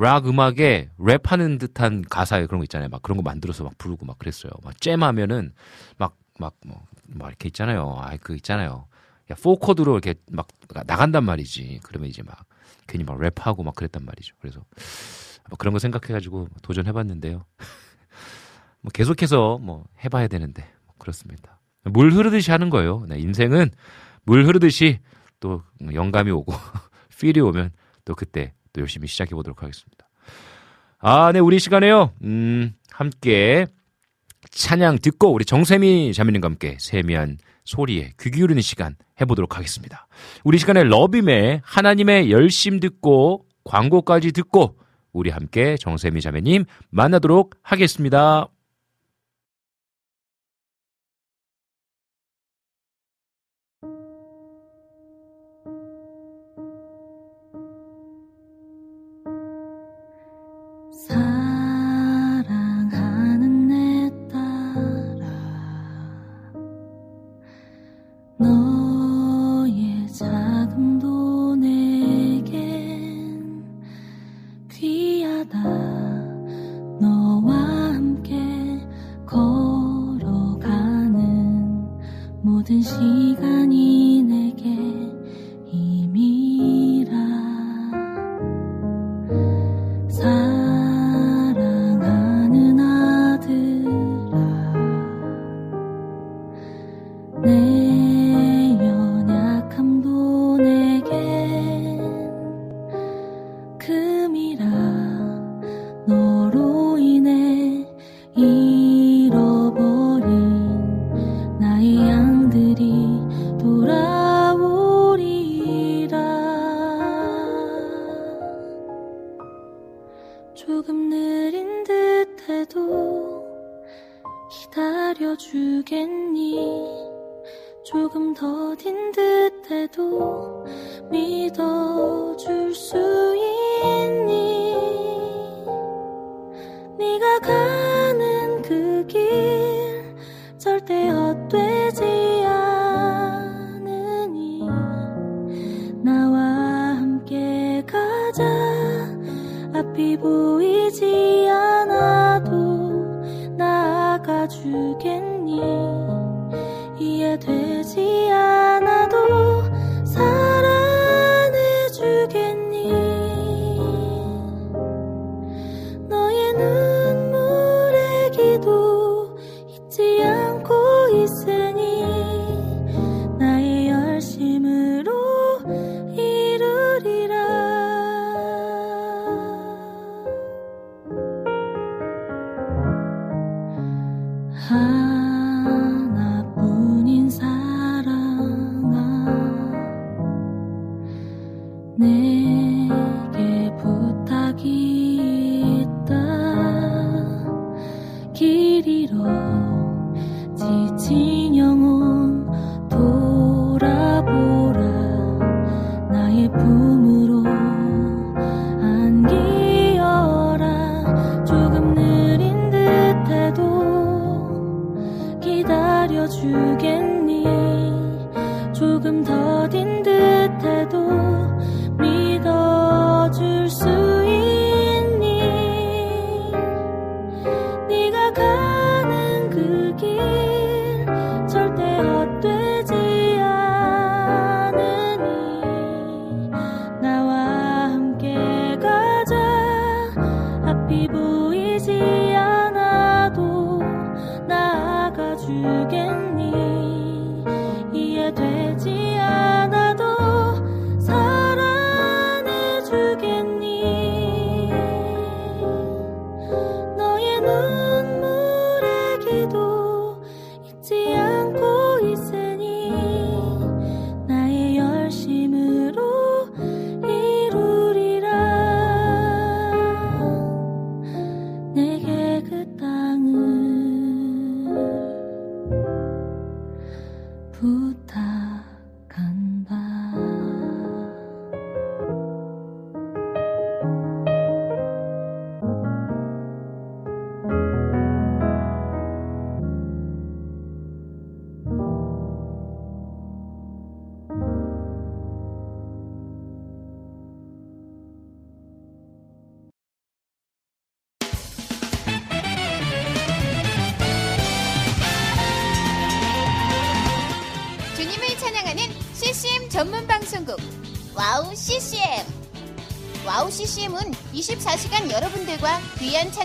락 음악에 랩하는 듯한 가사에 그런 거 있잖아요. 막 그런 거 만들어서 막 부르고 막 그랬어요. 막 잼하면은 막 막뭐막 이렇게 있잖아요. 아 그 있잖아요. 야, 4코드로 이렇게 막 나간단 말이지. 그러면 이제 막 괜히 막 랩하고 막 그랬단 말이죠. 그래서 뭐 그런 거 생각해가지고 도전해봤는데요. (laughs) 뭐 계속해서 뭐 해봐야 되는데 뭐 그렇습니다. 물 흐르듯이 하는 거예요. 네, 인생은 물 흐르듯이 또 영감이 오고 (laughs) 필이 오면 또 그때 또 열심히 시작해 보도록 하겠습니다. 아, 네, 우리 시간에요. 음, 함께 찬양 듣고 우리 정세미 자매님과 함께 세미한 소리에 귀 기울이는 시간 해보도록 하겠습니다. 우리 시간에 러빔의 하나님의 열심 듣고 광고까지 듣고 우리 함께 정세미 자매님 만나도록 하겠습니다.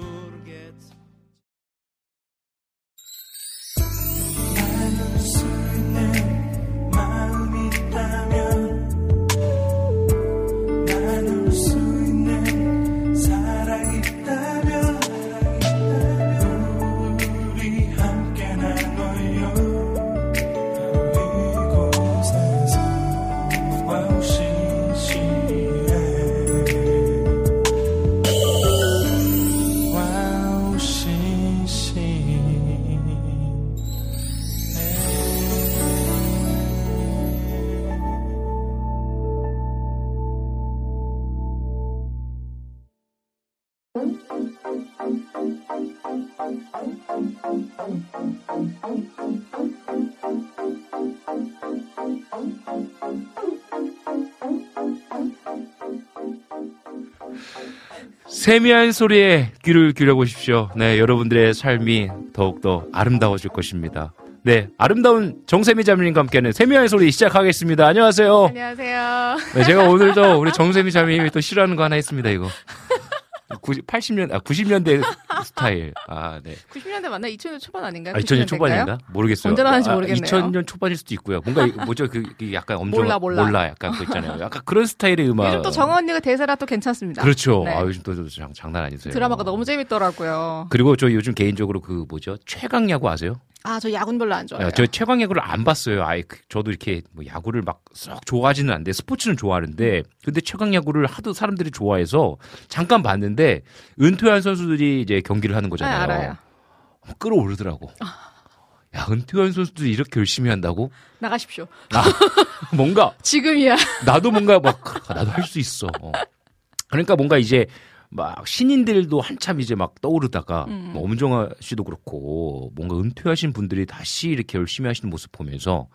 세미한 소리에 귀를 기울여보십시오. 네, 여러분들의 삶이 더욱더 아름다워질 것입니다. 네, 아름다운 정세미 자매님과 함께하는 세미한 소리 시작하겠습니다. 안녕하세요. 안녕하세요. 네, 제가 오늘도 우리 정세미 자매님이 또 싫어하는 거 하나 했습니다, 이거. (laughs) 90, 80년, 아, 90년대 스타일. 아, 네. 90년대 맞나? 2000년 초반 아닌가요? 아, 2000년 90년대 초반인가? 모르겠어요. 언제 나왔는지 아, 모르겠네요. 2000년 초반일 수도 있고요. 뭔가 이- 뭐죠? 그, 그 약간 엄청 몰라, 몰라. 약간 그 있잖아요. 약간 그런 스타일의 음악. 요즘 또 정원 언니가 대사라 또 괜찮습니다. 그렇죠. 네. 아, 요즘 또, 또 장, 장난 아니세요. 드라마가 너무 재밌더라고요. 그리고 저 요즘 개인적으로 그 뭐죠? 최강 야구 아세요? 아, 저 야구는 별로 안 좋아해요. 야, 저 최강 야구를 안 봤어요. 아예 그- 저도 이렇게 뭐 야구를 막 썩 좋아하지는 않는데 스포츠는 좋아하는데 근데 최강 야구를 하도 사람들이 좋아해서 잠깐 봤는데 은퇴한 선수들이 이제 경기를 하는 네, 거잖아요. 알아요. 끌어오르더라고. (laughs) 야, 은퇴한 선수들이 이렇게 열심히 한다고? 나가십시오. 아, (laughs) 뭔가 (laughs) 지금이야. 나도 뭔가 막 아, 나도 할 수 있어. 어. 그러니까 뭔가 이제 막 신인들도 한참 이제 막 떠오르다가 음. 뭐 엄정화 씨도 그렇고 뭔가 은퇴하신 분들이 다시 이렇게 열심히 하시는 모습 보면서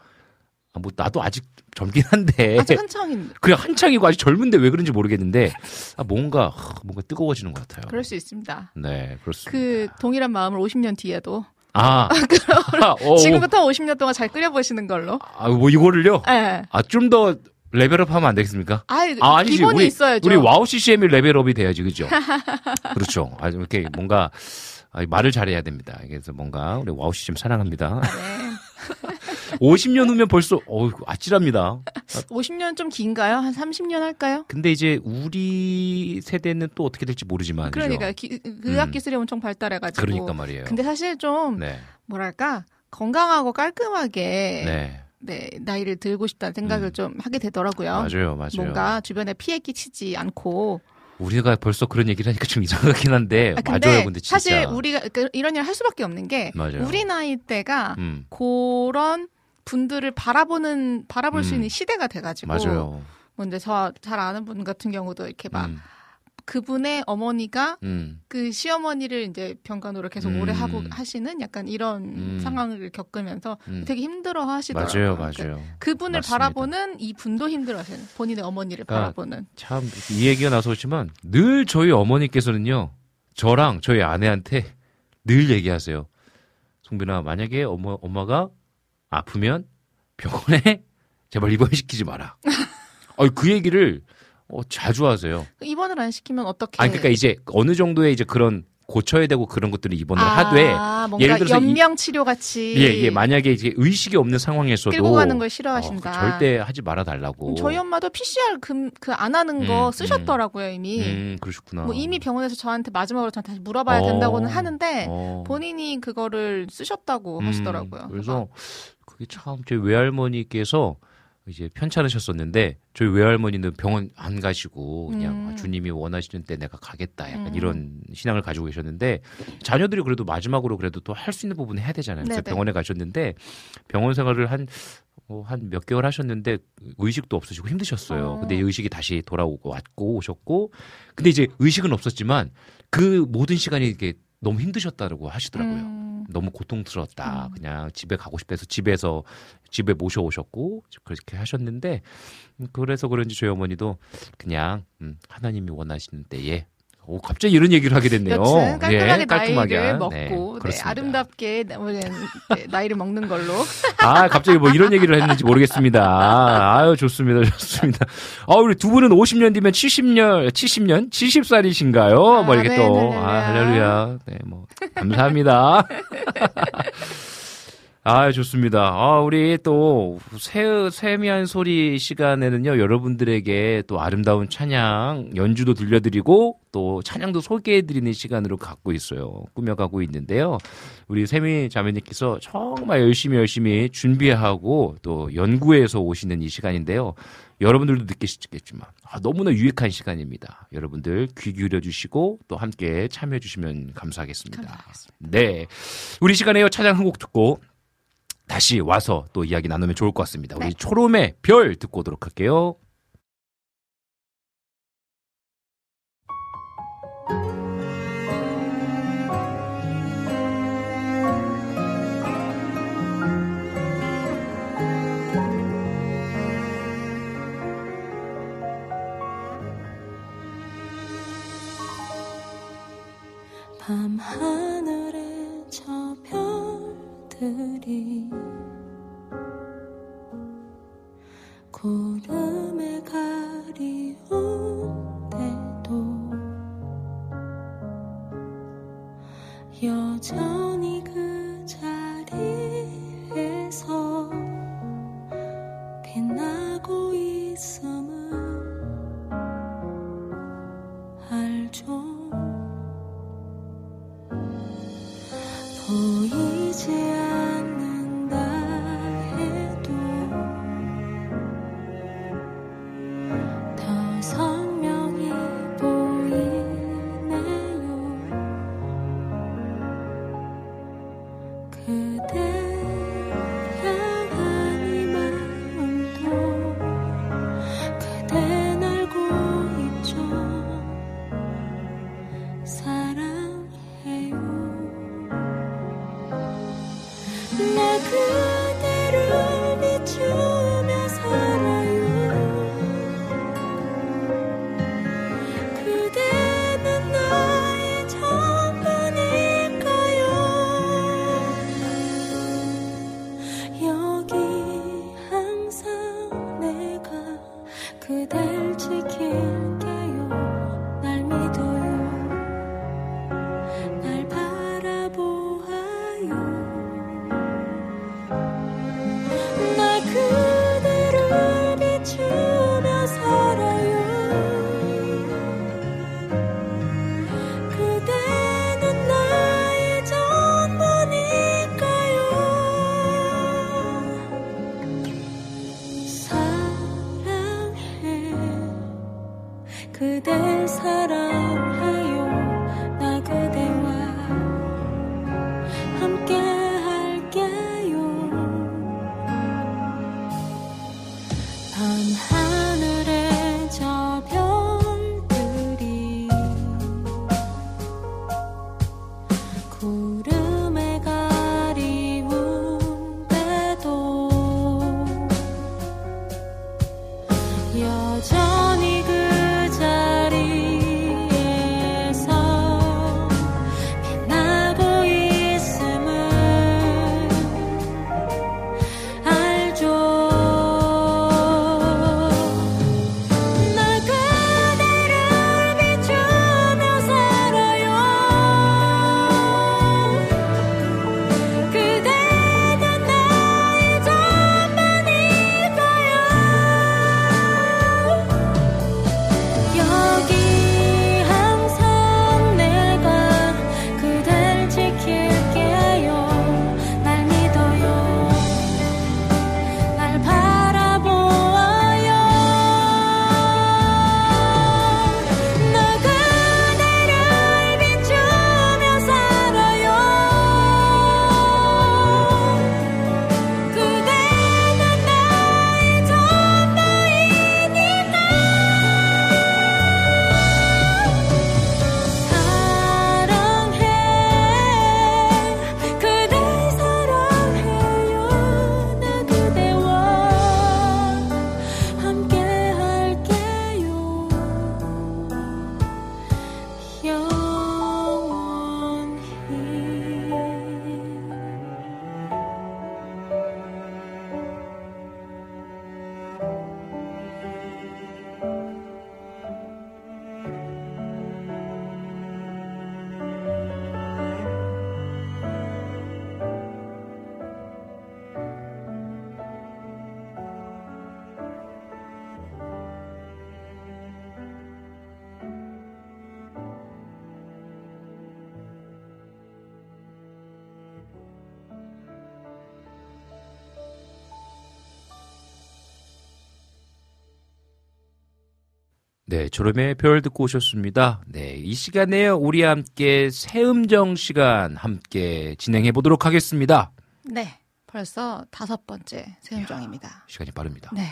아, 뭐 나도 아직 젊긴 한데 아직 한창인. (laughs) 그냥 한창이고 아직 젊은데 왜 그런지 모르겠는데 아, 뭔가 하, 뭔가 뜨거워지는 것 같아요. 그럴 수 있습니다. 네 그렇습니다. 그 동일한 마음을 50년 뒤에도 (laughs) (laughs) 아, 어, 지금부터 50년 동안 잘 끓여보시는 걸로. 아, 뭐 이거를요? 네. 아, 좀 더 level up 하면 안 되겠습니까? 아이, 아, 아니지. 기본이 우리, 있어야죠. 우리 와우 CCM이 level up이 돼야지, 그죠? (laughs) 그렇죠. 아, 좀 이렇게 뭔가 아, 말을 잘해야 됩니다. 그래서 뭔가 우리 와우 CCM 사랑합니다. 네. (laughs) 50년 후면 벌써 어우 아찔합니다. 50년 좀 긴가요? 한 30년 할까요? 근데 이제 우리 세대는 또 어떻게 될지 모르지만? 그러니까 기, 의학 기술이 엄청 발달해가지고. 그러니까 말이에요. 근데 사실 좀 네. 뭐랄까 건강하고 깔끔하게 네. 네, 나이를 들고 싶다는 생각을 좀 하게 되더라고요. 음. 맞아요, 맞아요. 뭔가 주변에 피해 끼치지 않고. 우리가 벌써 그런 얘기를 하니까 좀 이상하긴 한데, 아, 근데, 맞아요, 근데 진짜. 사실 우리가 그 이런 일을 할 수밖에 없는 게 맞아요. 우리 나이 때가 음, 그런 분들을 바라보는 바라볼 수 음. 있는 시대가 돼가지고 맞아요. 뭐 이제 저잘 아는 분 같은 경우도 이렇게 막 음, 그분의 어머니가 음, 그 시어머니를 이제 병간호를 계속 음. 오래 하고 하시는 약간 이런 음. 상황을 겪으면서 음. 되게 힘들어 하시더라고요. 맞아요, 맞아요. 그 분을 맞습니다. 바라보는 이 분도 힘들어 하시는 본인의 어머니를 그러니까 바라보는 참, 이 얘기가 나서지만, 늘 저희 어머니께서는요, 저랑 저희 아내한테 늘 얘기하세요. 송빈아, 만약에 엄마, 엄마가 아프면 병원에 (laughs) 제발 입원시키지 마라. 아, 그 얘기를 어, 자주 하세요. 입원을 안 시키면 어떻게? 아니, 그러니까 이제 어느 정도의 이제 그런 고쳐야 되고 그런 것들을 입원을 아, 하되, 뭔가 예를 들어서 이- 연명 치료 같이 예, 예, 만약에 이제 의식이 없는 상황에서도 끌고 가는 걸 어, 싫어하신다. 그 절대 하지 말아 달라고. 저희 엄마도 PCR 그안 하는 거 음, 쓰셨더라고요 이미. 음, 그러셨구나. 뭐 이미 병원에서 저한테 마지막으로 저한테 다시 물어봐야 어. 된다고는 하는데 어. 본인이 그거를 쓰셨다고 음, 하시더라고요. 그래서 그게 참 저희 외할머니께서 이제 편찮으셨었는데 저희 외할머니는 병원 안 가시고 그냥 음. 아, 주님이 원하시는 때 내가 가겠다 약간 음. 이런 신앙을 가지고 계셨는데 자녀들이 그래도 마지막으로 그래도 또 할 수 있는 부분은 해야 되잖아요. 그래서 네네. 병원에 가셨는데 병원 생활을 한 어, 한몇 개월 하셨는데 의식도 없으시고 힘드셨어요. 어. 근데 의식이 다시 돌아오고 왔고 오셨고 근데 이제 의식은 없었지만 그 모든 시간이 이게 너무 힘드셨다고 하시더라고요. 음. 너무 고통스러웠다. 음. 그냥 집에 가고 싶어서 집에서 집에 모셔오셨고 그렇게 하셨는데 음, 그래서 그런지 저희 어머니도 그냥 음, 하나님이 원하시는 때에 오, 갑자기 이런 얘기를 하게 됐네요. 여튼 깔끔하게 예, 깔끔하게. 나이를 네, 먹고 네, 그렇습니다. 아름답게 나- 네, 나이를 먹는 걸로. (laughs) 아, 갑자기 뭐 이런 얘기를 했는지 모르겠습니다. 아유, 좋습니다. 좋습니다. 아, 우리 두 분은 50년 뒤면 70년, 70년? 70살이신가요? 뭐 이렇게 또. 아멘, 아, 할렐루야. 할렐루야. 네, 뭐. 감사합니다. (laughs) 아, 좋습니다. 아, 우리 또, 세, 세미한 소리 시간에는요, 여러분들에게 또 아름다운 찬양, 연주도 들려드리고, 또 찬양도 소개해드리는 시간으로 갖고 있어요. 꾸며가고 있는데요. 우리 세미 자매님께서 정말 열심히 열심히 준비하고 또 연구해서 오시는 이 시간인데요. 여러분들도 느끼시겠지만, 아, 너무나 유익한 시간입니다. 여러분들 귀 기울여 주시고, 또 함께 참여해 주시면 감사하겠습니다. 감사하겠습니다. 네. 우리 시간에요. 찬양 한 곡 듣고, 다시 와서 또 이야기 나누면 좋을 것 같습니다. 우리 네. 초롬의 별 듣고 오도록 할게요. 별들이 구름에 가리운 때도 여전히 그대 사랑. 네, 조름의 별 듣고 오셨습니다. 네, 이 시간에 우리 함께 새음정 시간 함께 진행해 보도록 하겠습니다. 네, 벌써 다섯 번째 세음정입니다. 시간이 빠릅니다. 네.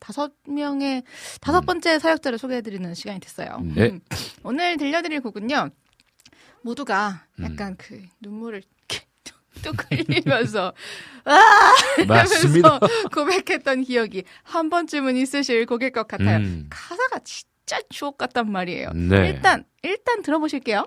다섯 명의 다섯 번째 사역자를 소개해드리는 시간이 됐어요. 네. 음, 오늘 들려드릴 곡은요. 모두가 약간 그 눈물을 이렇게 뚝 흘리면서 아 맞습니다. 고백했던 기억이 한 번쯤은 있으실 곡일 것 같아요. 음. 가사가 진짜 주옥 같단 말이에요. 네. 일단 일단 들어보실게요.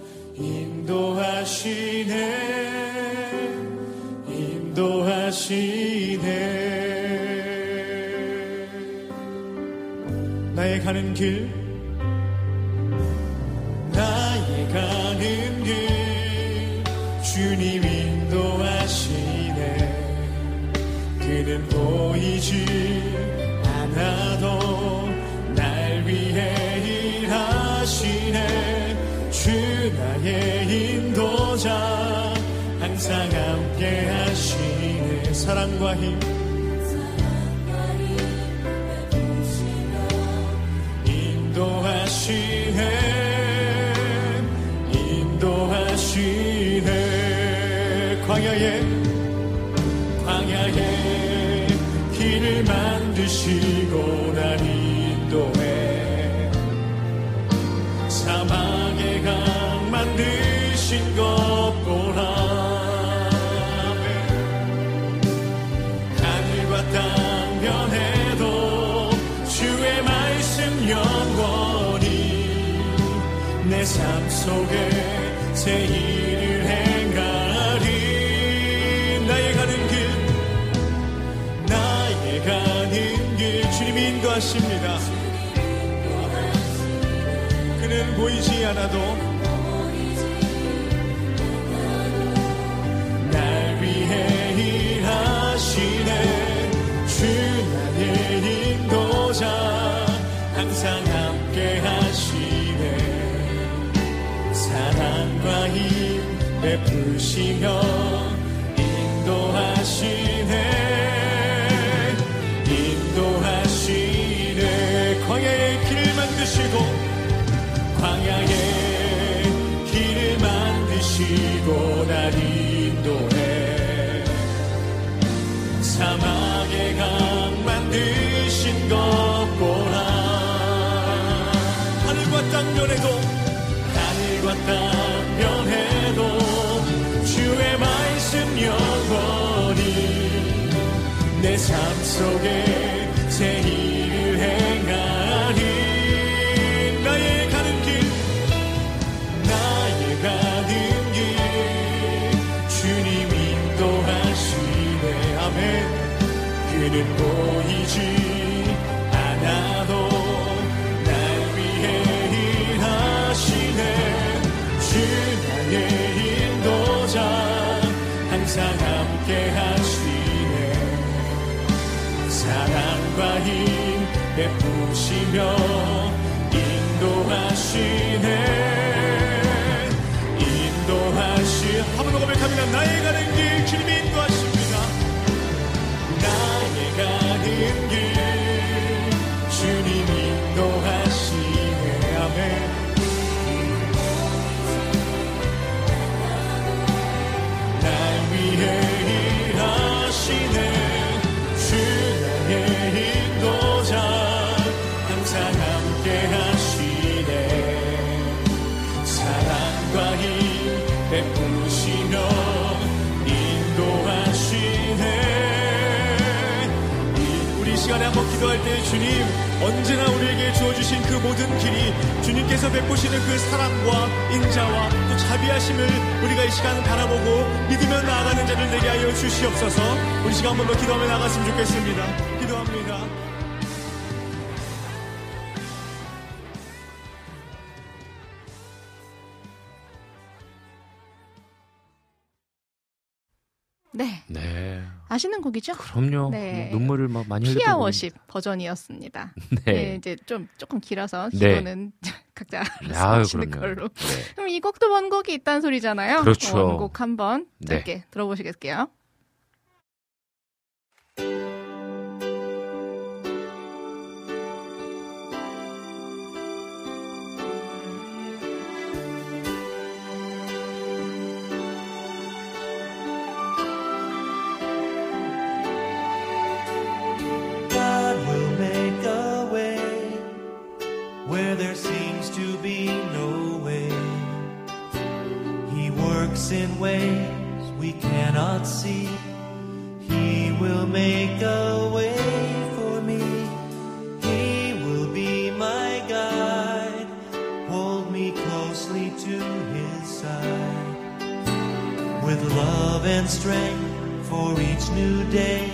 인도하시네. 인도하시네. 나의 가는 길. 나의 가는 길. 주님 인도하시네. 그는 보이지 하 속에 새 일을 행하리. 나의 가는 길 나의 가는 길 주님 인도하십니다. 그는 보이지 않아도 베푸시며 인도하시네. 인도하시네. 광야의 길을 만드시고 광야의 길을 만드시고 날 인도해. 사막의 강 만드신 것 보라. 하늘과 땅 변해도 속에 새 일을 행하니 나의 가는 길 나의 가는 길 주님 인도하시네. 아멘. 그는 보 베푸시며 인도하시네. 인도하시 한번 고백합니다. 나의 가는 길 주님이 인도하십 시간에 한번 기도할 때 주님 언제나 우리에게 주어주신 그 모든 길이 주님께서 베푸시는 그 사랑과 인자와 또 자비하심을 우리가 이 시간 바라보고 믿으며 나아가는 자를 되게 하여 주시옵소서 우리 시간 한번 더 기도하며 나갔으면 좋겠습니다 기도합니다 네. 네. 아시는 곡이죠? 그럼요. 네. 눈물을 막 많이 흘렸던 피아 곡. 워십 버전이었습니다. 네. 네, 이제 좀 조금 길어서 네. 기도는 (laughs) 각자 (laughs) 그럼요. 걸로. 네. 그럼 이 곡도 원곡이 있다는 소리잖아요. 그렇죠. 원곡 한번 네. 짧게 들어보시겠게요. In ways we cannot see. He will make a way for me. He will be my guide. Hold me closely to his side. With love and strength for each new day.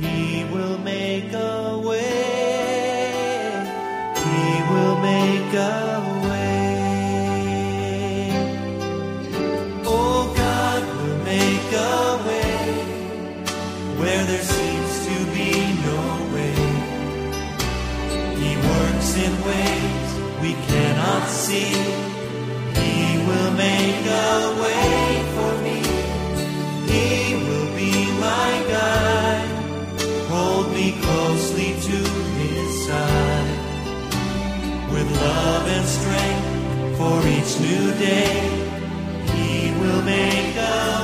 He will make a for each new day, he will make a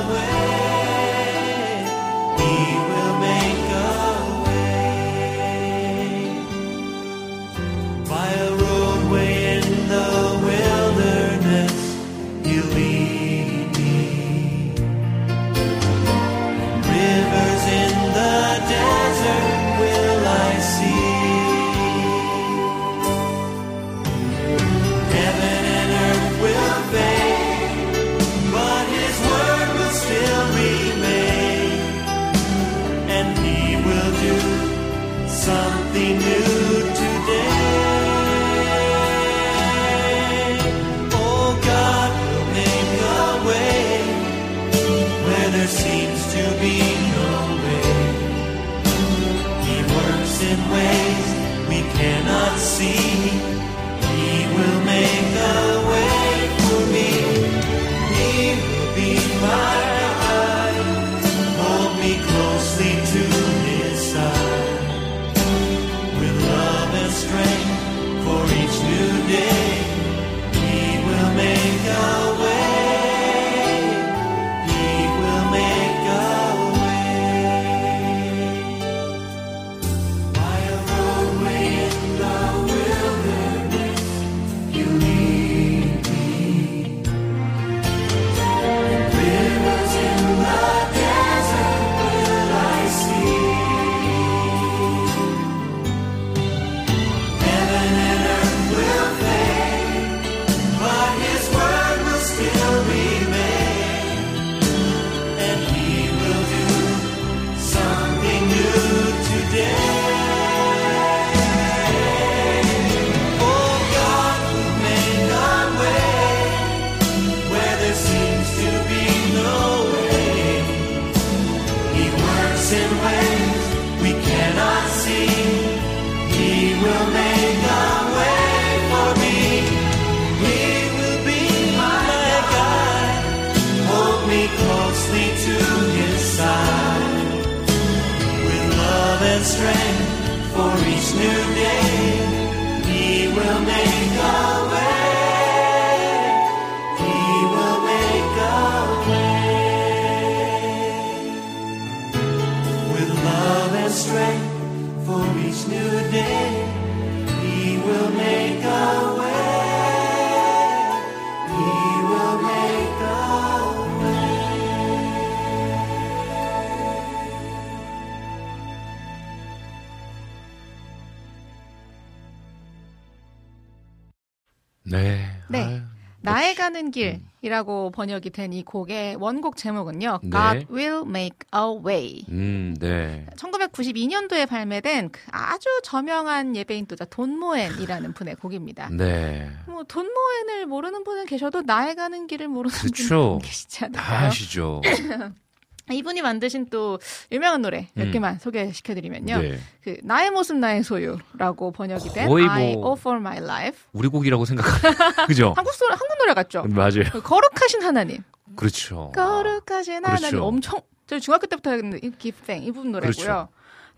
이라고 번역이 된 이 곡의 원곡 제목은요. 네. God will make a way. 음, 네. 1992년도에 발매된 그 아주 저명한 예배인도자 돈 모엔이라는 분의 곡입니다. 네. 뭐 돈 모엔을 모르는 분은 계셔도 나의 가는 길을 모르는 그렇죠. 분은 계시지 다 않을까요? 아시죠. (laughs) 이분이 만드신 또 유명한 노래 몇 음. 개만 소개시켜드리면요. 네. 그 나의 모습 나의 소유라고 번역이 된 거의 I 뭐- offer my life. 우리 곡이라고 생각하는 (laughs) 그죠? 한국 소리 한국 노래 같죠? 맞아요. 거룩하신 하나님. 그렇죠. 거룩하신 그렇죠. 하나님 엄청 저 중학교 때부터 했는데 이 Give Thanks 이 부분 노래고요. 그렇죠.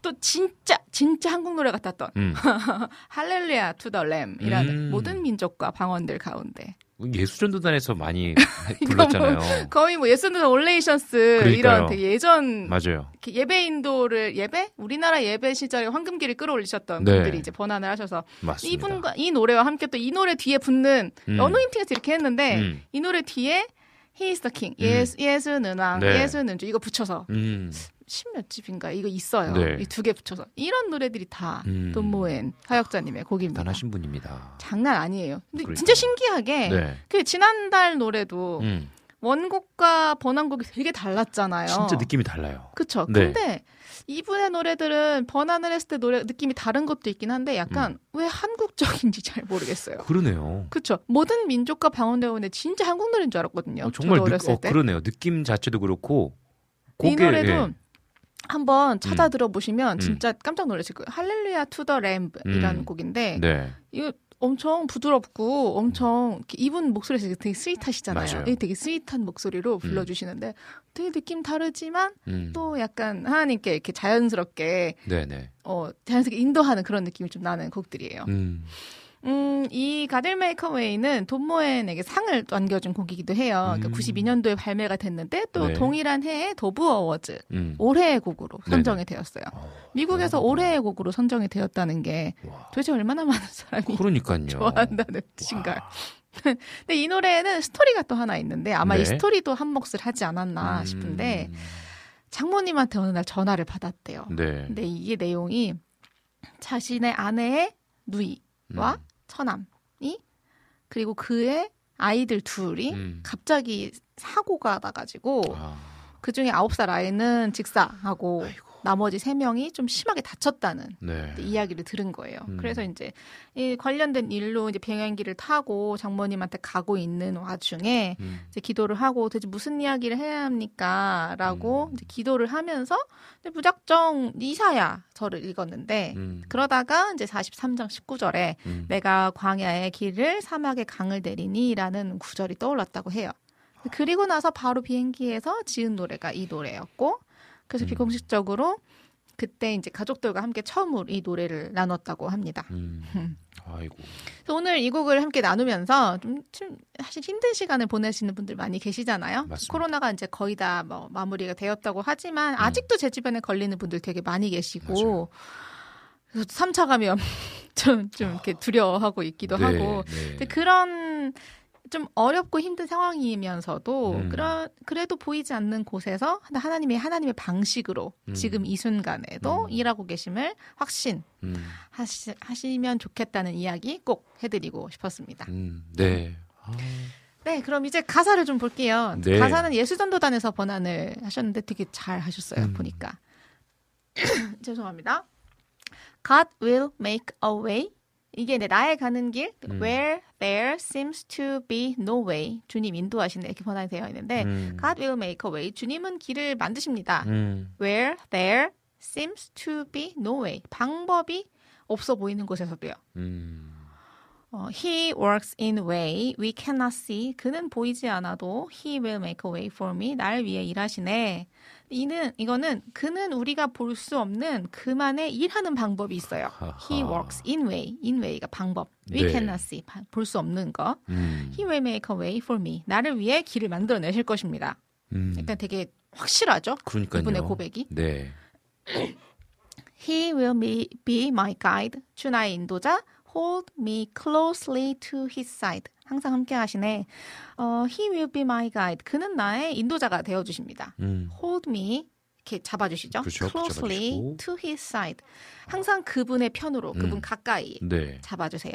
또 진짜 진짜 한국 노래 같았던 음. (laughs) Hallelujah to the Lamb이라는 음. 모든 민족과 방언들 가운데 예수전도단에서 많이 (laughs) 불렀잖아요. 거의 뭐 예스는 올네이션스 그러니까요. 이런 되게 예전 맞아요. 이렇게 예배 인도를 예배 우리나라 예배 시절에 황금기를 끌어올리셨던 네. 분들이 이제 번안을 하셔서 맞습니다. 이분과 이 노래와 함께 또 이 노래 뒤에 붙는 음. 어노인팅에서 이렇게 했는데 음. 이 노래 뒤에 He is the King 음. 예수 예수는 왕 네. 예수는 주 이거 붙여서 음. 십몇 집인가 이거 있어요 네. 이두 개 붙여서 이런 노래들이 다 음. 돈모엔 사역자님의 곡입니다. 대단하신 분입니다. 장난 아니에요. 근데 그러니까요. 진짜 신기하게 네. 그 지난달 노래도 음. 원곡과 번안곡이 되게 달랐잖아요. 진짜 느낌이 달라요. 그쵸. 네. 근데 이분의 노래들은 번안을 했을 때 노래 느낌이 다른 것도 있긴 한데 약간 음. 왜 한국적인지 잘 모르겠어요. 그러네요. 그쵸. 모든 민족과 방언들 가운데 진짜 한국 노래인 줄 알았거든요. 어, 정말 느, 어, 때. 그러네요. 느낌 자체도 그렇고 이 곡의, 노래도 예. 한번 찾아 들어보시면 음. 진짜 깜짝 놀라실 거예요. Hallelujah to the Lamb이라는 음. 곡인데 네. 이거 엄청 부드럽고 엄청 이분 목소리에서 되게 sweet하시잖아요. 되게 sweet한 목소리로 불러주시는데 되게 느낌 다르지만 음. 또 약간 하나님께 이렇게 자연스럽게 네네. 어 자연스럽게 인도하는 그런 느낌이 좀 나는 곡들이에요. 음. 음, 이 가들 메이커웨이는 돈 모엔에게 상을 또 안겨준 곡이기도 해요. 그러니까 음. 92년도에 발매가 됐는데 또 네. 동일한 해에 도브 어워즈 음. 올해의 곡으로 네네. 선정이 되었어요. 미국에서 올해의 곡으로 선정이 되었다는 게 도대체 얼마나 많은 사람이 그러니까요. 좋아한다는 뜻인가요? (laughs) 근데 이 노래에는 스토리가 또 하나 있는데 아마 네. 이 스토리도 한 몫을 하지 않았나 싶은데 음. 장모님한테 어느 날 전화를 받았대요. 네. 근데 이게 내용이 자신의 아내의 누이와 음. 처남이 그리고 그의 아이들 둘이 음. 갑자기 사고가 나가지고 아. 그 중에 아홉 살 아이는 직사하고 나머지 세 명이 좀 심하게 다쳤다는 네. 이야기를 들은 거예요. 음. 그래서 이제 이 관련된 일로 이제 비행기를 타고 장모님한테 가고 있는 와중에 음. 이제 기도를 하고 도대체 무슨 이야기를 해야 합니까?라고 음. 이제 기도를 하면서 이제 무작정 이사야 저를 읽었는데 음. 그러다가 이제 43장 19절에 음. 내가 광야의 길을 사막의 강을 내리니라는 구절이 떠올랐다고 해요. 그리고 나서 바로 비행기에서 지은 노래가 이 노래였고 그래서 음. 비공식적으로 그때 이제 가족들과 함께 처음으로 이 노래를 나눴다고 합니다. 음. (laughs) 아이고. 그래서 오늘 이 곡을 함께 나누면서 좀, 좀 사실 힘든 시간을 보내시는 분들 많이 계시잖아요. 맞습니다. 코로나가 이제 거의 다 뭐 마무리가 되었다고 하지만 아직도 제 주변에 걸리는 분들 되게 많이 계시고 음. 맞아요. 그래서 3차 감염 (laughs) 좀, 좀 이렇게 두려워하고 있기도 네, 하고 네. 근데 그런 좀 어렵고 힘든 상황이면서도 음. 그러, 그래도 보이지 않는 곳에서 하나님의 하나님의 방식으로 음. 지금 이 순간에도 음. 일하고 계심을 확신 음. 하시, 하시면 좋겠다는 이야기 꼭 해드리고 싶었습니다. 음. 네. 아. 네, 그럼 이제 가사를 좀 볼게요. 네. 가사는 예수전도단에서 번안을 하셨는데 되게 잘 하셨어요, 음. 보니까. (clears throat) 죄송합니다. God will make a way. 이게 네, 나의 가는 길. 음. Where there seems to be no way. 주님 인도하신다. 이렇게 번안이 되어 있는데 음. God will make a way. 주님은 길을 만드십니다. 음. Where there seems to be no way. 방법이 없어 보이는 곳에서도요. 음. 어, he works in way we cannot see. 그는 보이지 않아도 he will make a way for me. 날 위해 일하시네. 이는 이거는 그는 우리가 볼 수 없는 그만의 일하는 방법이 있어요. He 하하. works in way. in way가 방법. We 네. cannot see. 볼 수 없는 거. 음. He will make a way for me. 나를 위해 길을 만들어 내실 것입니다. 음. 약간 되게 확실하죠? 그러니까요. 이분의 고백이. 네. He will be, be my guide. 주 나의 인도자. Hold me closely to his side. 항상 함께 하시네. 어, he will be my guide. 그는 나의 인도자가 되어 주십니다. 음. Hold me 이렇게 잡아주시죠. 그렇죠. closely 잡아주시고. to his side. 항상 그분의 편으로, 그분 음. 가까이 네. 잡아주세요.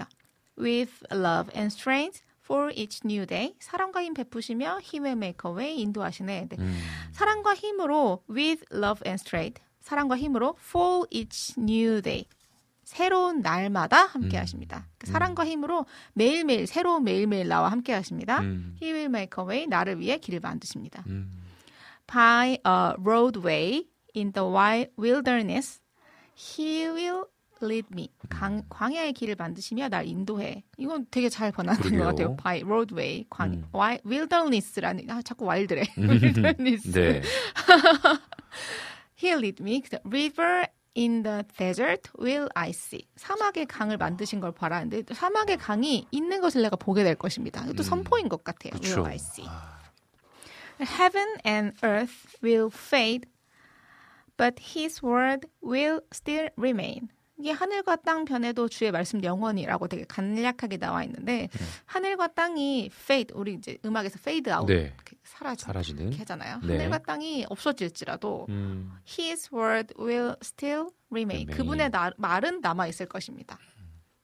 With love and strength for each new day. 사랑과 힘 베푸시며 He will make a way 인도하시네. 네. 음. 사랑과 힘으로 with love and strength. 사랑과 힘으로 for each new day. 새로운 날마다 함께 음. 하십니다. 그 사랑과 힘으로 매일매일 새로운 매일매일 나와 함께 하십니다. 음. He will make a way 나를 위해 길을 만드십니다. 음. By a roadway in the wi- wilderness, He will lead me. 강, 광야의 길을 만드시며 날 인도해. 이건 되게 잘 번안된 것. 같아요. By roadway, 광, 음. wi- wilderness라는 아 자꾸 와일드래. wilderness. 네. He'll lead me. 그 river in the desert will I see. 사막의 강을 만드신 걸 바라는데 사막의 강이 있는 것을 내가 보게 될 것입니다. 이것도 선포인 것 같아요. 음. 그쵸. will I see. Heaven and earth will fade, but His word will still remain. 이게 하늘과 땅 변해도 주의 말씀 영원이라고 되게 간략하게 나와 있는데 음. 하늘과 땅이 fade 우리 이제 음악에서 fade out 네. 사라지 사라지는. 이렇게 하잖아요. 네. 하늘과 땅이 없어질지라도 음. His word will still remain. Remain. 그분의 나- 말은 남아 있을 것입니다.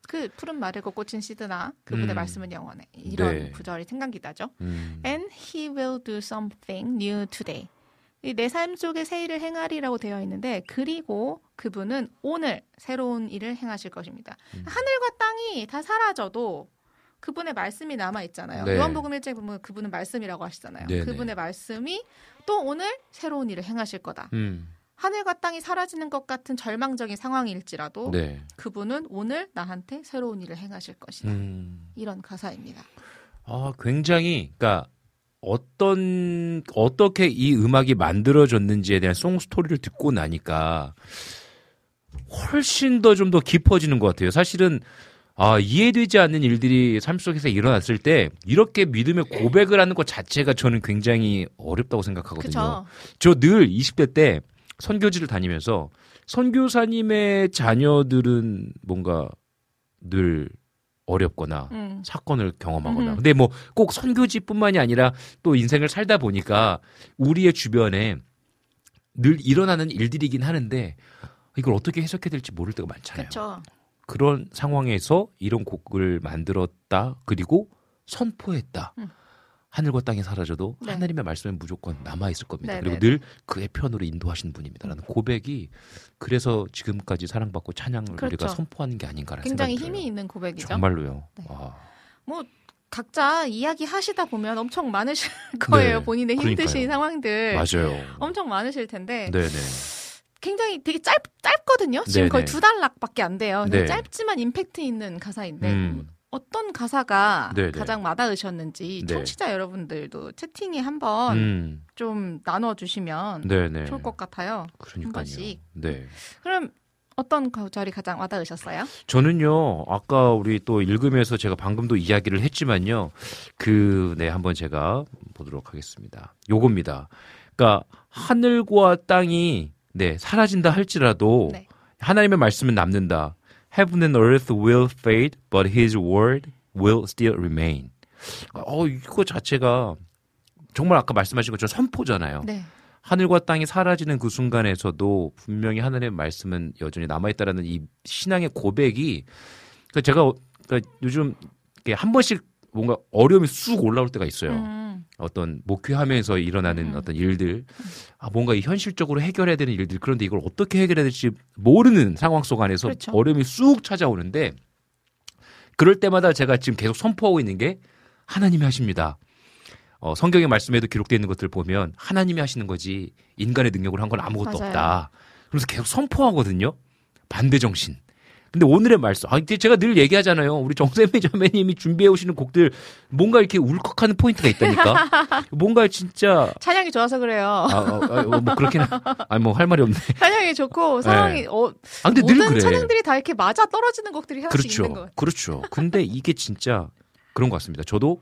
그 푸른 마르고 꽂힌 시드나 그분의 음. 말씀은 영원해. 이런 네. 구절이 생각이 나죠. 음. And he will do something new today. 내 삶 속에 새 일을 행하리라고 되어 있는데 그리고 그분은 오늘 새로운 일을 행하실 것입니다. 음. 하늘과 땅이 다 사라져도 그분의 말씀이 남아 있잖아요. 네. 요한복음 1장 보면 그분은 말씀이라고 하시잖아요. 네네. 그분의 말씀이 또 오늘 새로운 일을 행하실 거다. 음. 하늘과 땅이 사라지는 것 같은 절망적인 상황일지라도 네. 그분은 오늘 나한테 새로운 일을 행하실 것이다. 음. 이런 가사입니다. 아, 굉장히, 그러니까 어떤 어떻게 이 음악이 만들어졌는지에 대한 송 스토리를 듣고 나니까 훨씬 더좀더 깊어지는 것 같아요. 사실은 아, 이해되지 않는 일들이 삶 속에서 일어났을 때 이렇게 믿음의 고백을 하는 것 자체가 저는 굉장히 어렵다고 생각하거든요. 저 늘 20대 때 선교지를 다니면서 선교사님의 자녀들은 뭔가 늘 어렵거나 음. 사건을 경험하거나. 음흠. 근데 뭐 꼭 선교지뿐만이 아니라 또 인생을 살다 보니까 우리의 주변에 늘 일어나는 일들이긴 하는데 이걸 어떻게 해석해야 될지 모를 때가 많잖아요. 그렇죠. 그런 상황에서 이런 곡을 만들었다. 그리고 선포했다. 음. 하늘과 땅이 사라져도 네. 하나님의 말씀은 무조건 남아 있을 겁니다. 네, 그리고 네, 늘 그의 편으로 인도하시는 분입니다라는 고백이 그래서 지금까지 사랑받고 찬양을 그렇죠. 우리가 선포하는 게 아닌가라는 굉장히 생각이 들어요. 힘이 있는 고백이죠. 정말로요. 네. 와. 뭐 각자 이야기 하시다 보면 엄청 많으실 (laughs) 거예요. 네, 본인의 힘드신 그러니까요. 상황들 맞아요. 엄청 많으실 텐데 네네. 굉장히 되게 짧 짧거든요. 지금 네네. 거의 두 달락밖에 안 돼요. 네. 짧지만 임팩트 있는 가사인데 음. 어떤 가사가 네네. 가장 와닿으셨는지 네. 청취자 여러분들도 채팅에 한번 음. 좀 나눠주시면 네네. 좋을 것 같아요. 한 그러니까요. 네. 그럼 어떤 구절이 가장 와닿으셨어요? 저는요, 아까 우리 또 읽으면서 제가 방금도 이야기를 했지만요, 그, 네, 한번 제가 보도록 하겠습니다. 요겁니다. 그러니까, 하늘과 땅이, 네, 사라진다 할지라도, 네. 하나님의 말씀은 남는다. Heaven and earth will fade, but his word will still remain. 어, 이거 자체가, 정말 아까 말씀하신 것처럼 선포잖아요. 네. 하늘과 땅이 사라지는 그 순간에서도 분명히 하늘의 말씀은 여전히 남아있다라는 이 신앙의 고백이 그러니까 제가 어- 그러니까 요즘 한 번씩 뭔가 어려움이 쑥 올라올 때가 있어요. 음, 어떤 목회하면서 일어나는 음. 어떤 일들, 아, 뭔가 이 현실적으로 해결해야 되는 일들, 그런데 이걸 어떻게 해결해야 될지 모르는 상황 속 안에서 그렇죠. 어려움이 쑥 찾아오는데, 그럴 때마다 제가 지금 계속 선포하고 있는 게 하나님이 하십니다. 어, 성경의 말씀에도 기록되어 있는 것들 보면 하나님이 하시는 거지 인간의 능력으로 한 건 아무것도 맞아요. 없다. 그래서 계속 선포하거든요. 반대 정신. 근데 오늘의 말씀, 아, 제가 늘 얘기하잖아요. 우리 정세미 (laughs) 자매님이 준비해 오시는 곡들 뭔가 이렇게 울컥하는 포인트가 있다니까. (laughs) 뭔가 진짜 찬양이 좋아서 그래요. 아, 아, 아, 뭐 그렇게는 아니 뭐 할 말이 없네. 찬양이 좋고 상황이 어, 아 근데 늘 모든 그래. 찬양들이 다 이렇게 맞아 떨어지는 곡들이 하나씩 있는 것 그렇죠. 같아요. 그렇죠. 근데 이게 진짜 그런 것 같습니다. 저도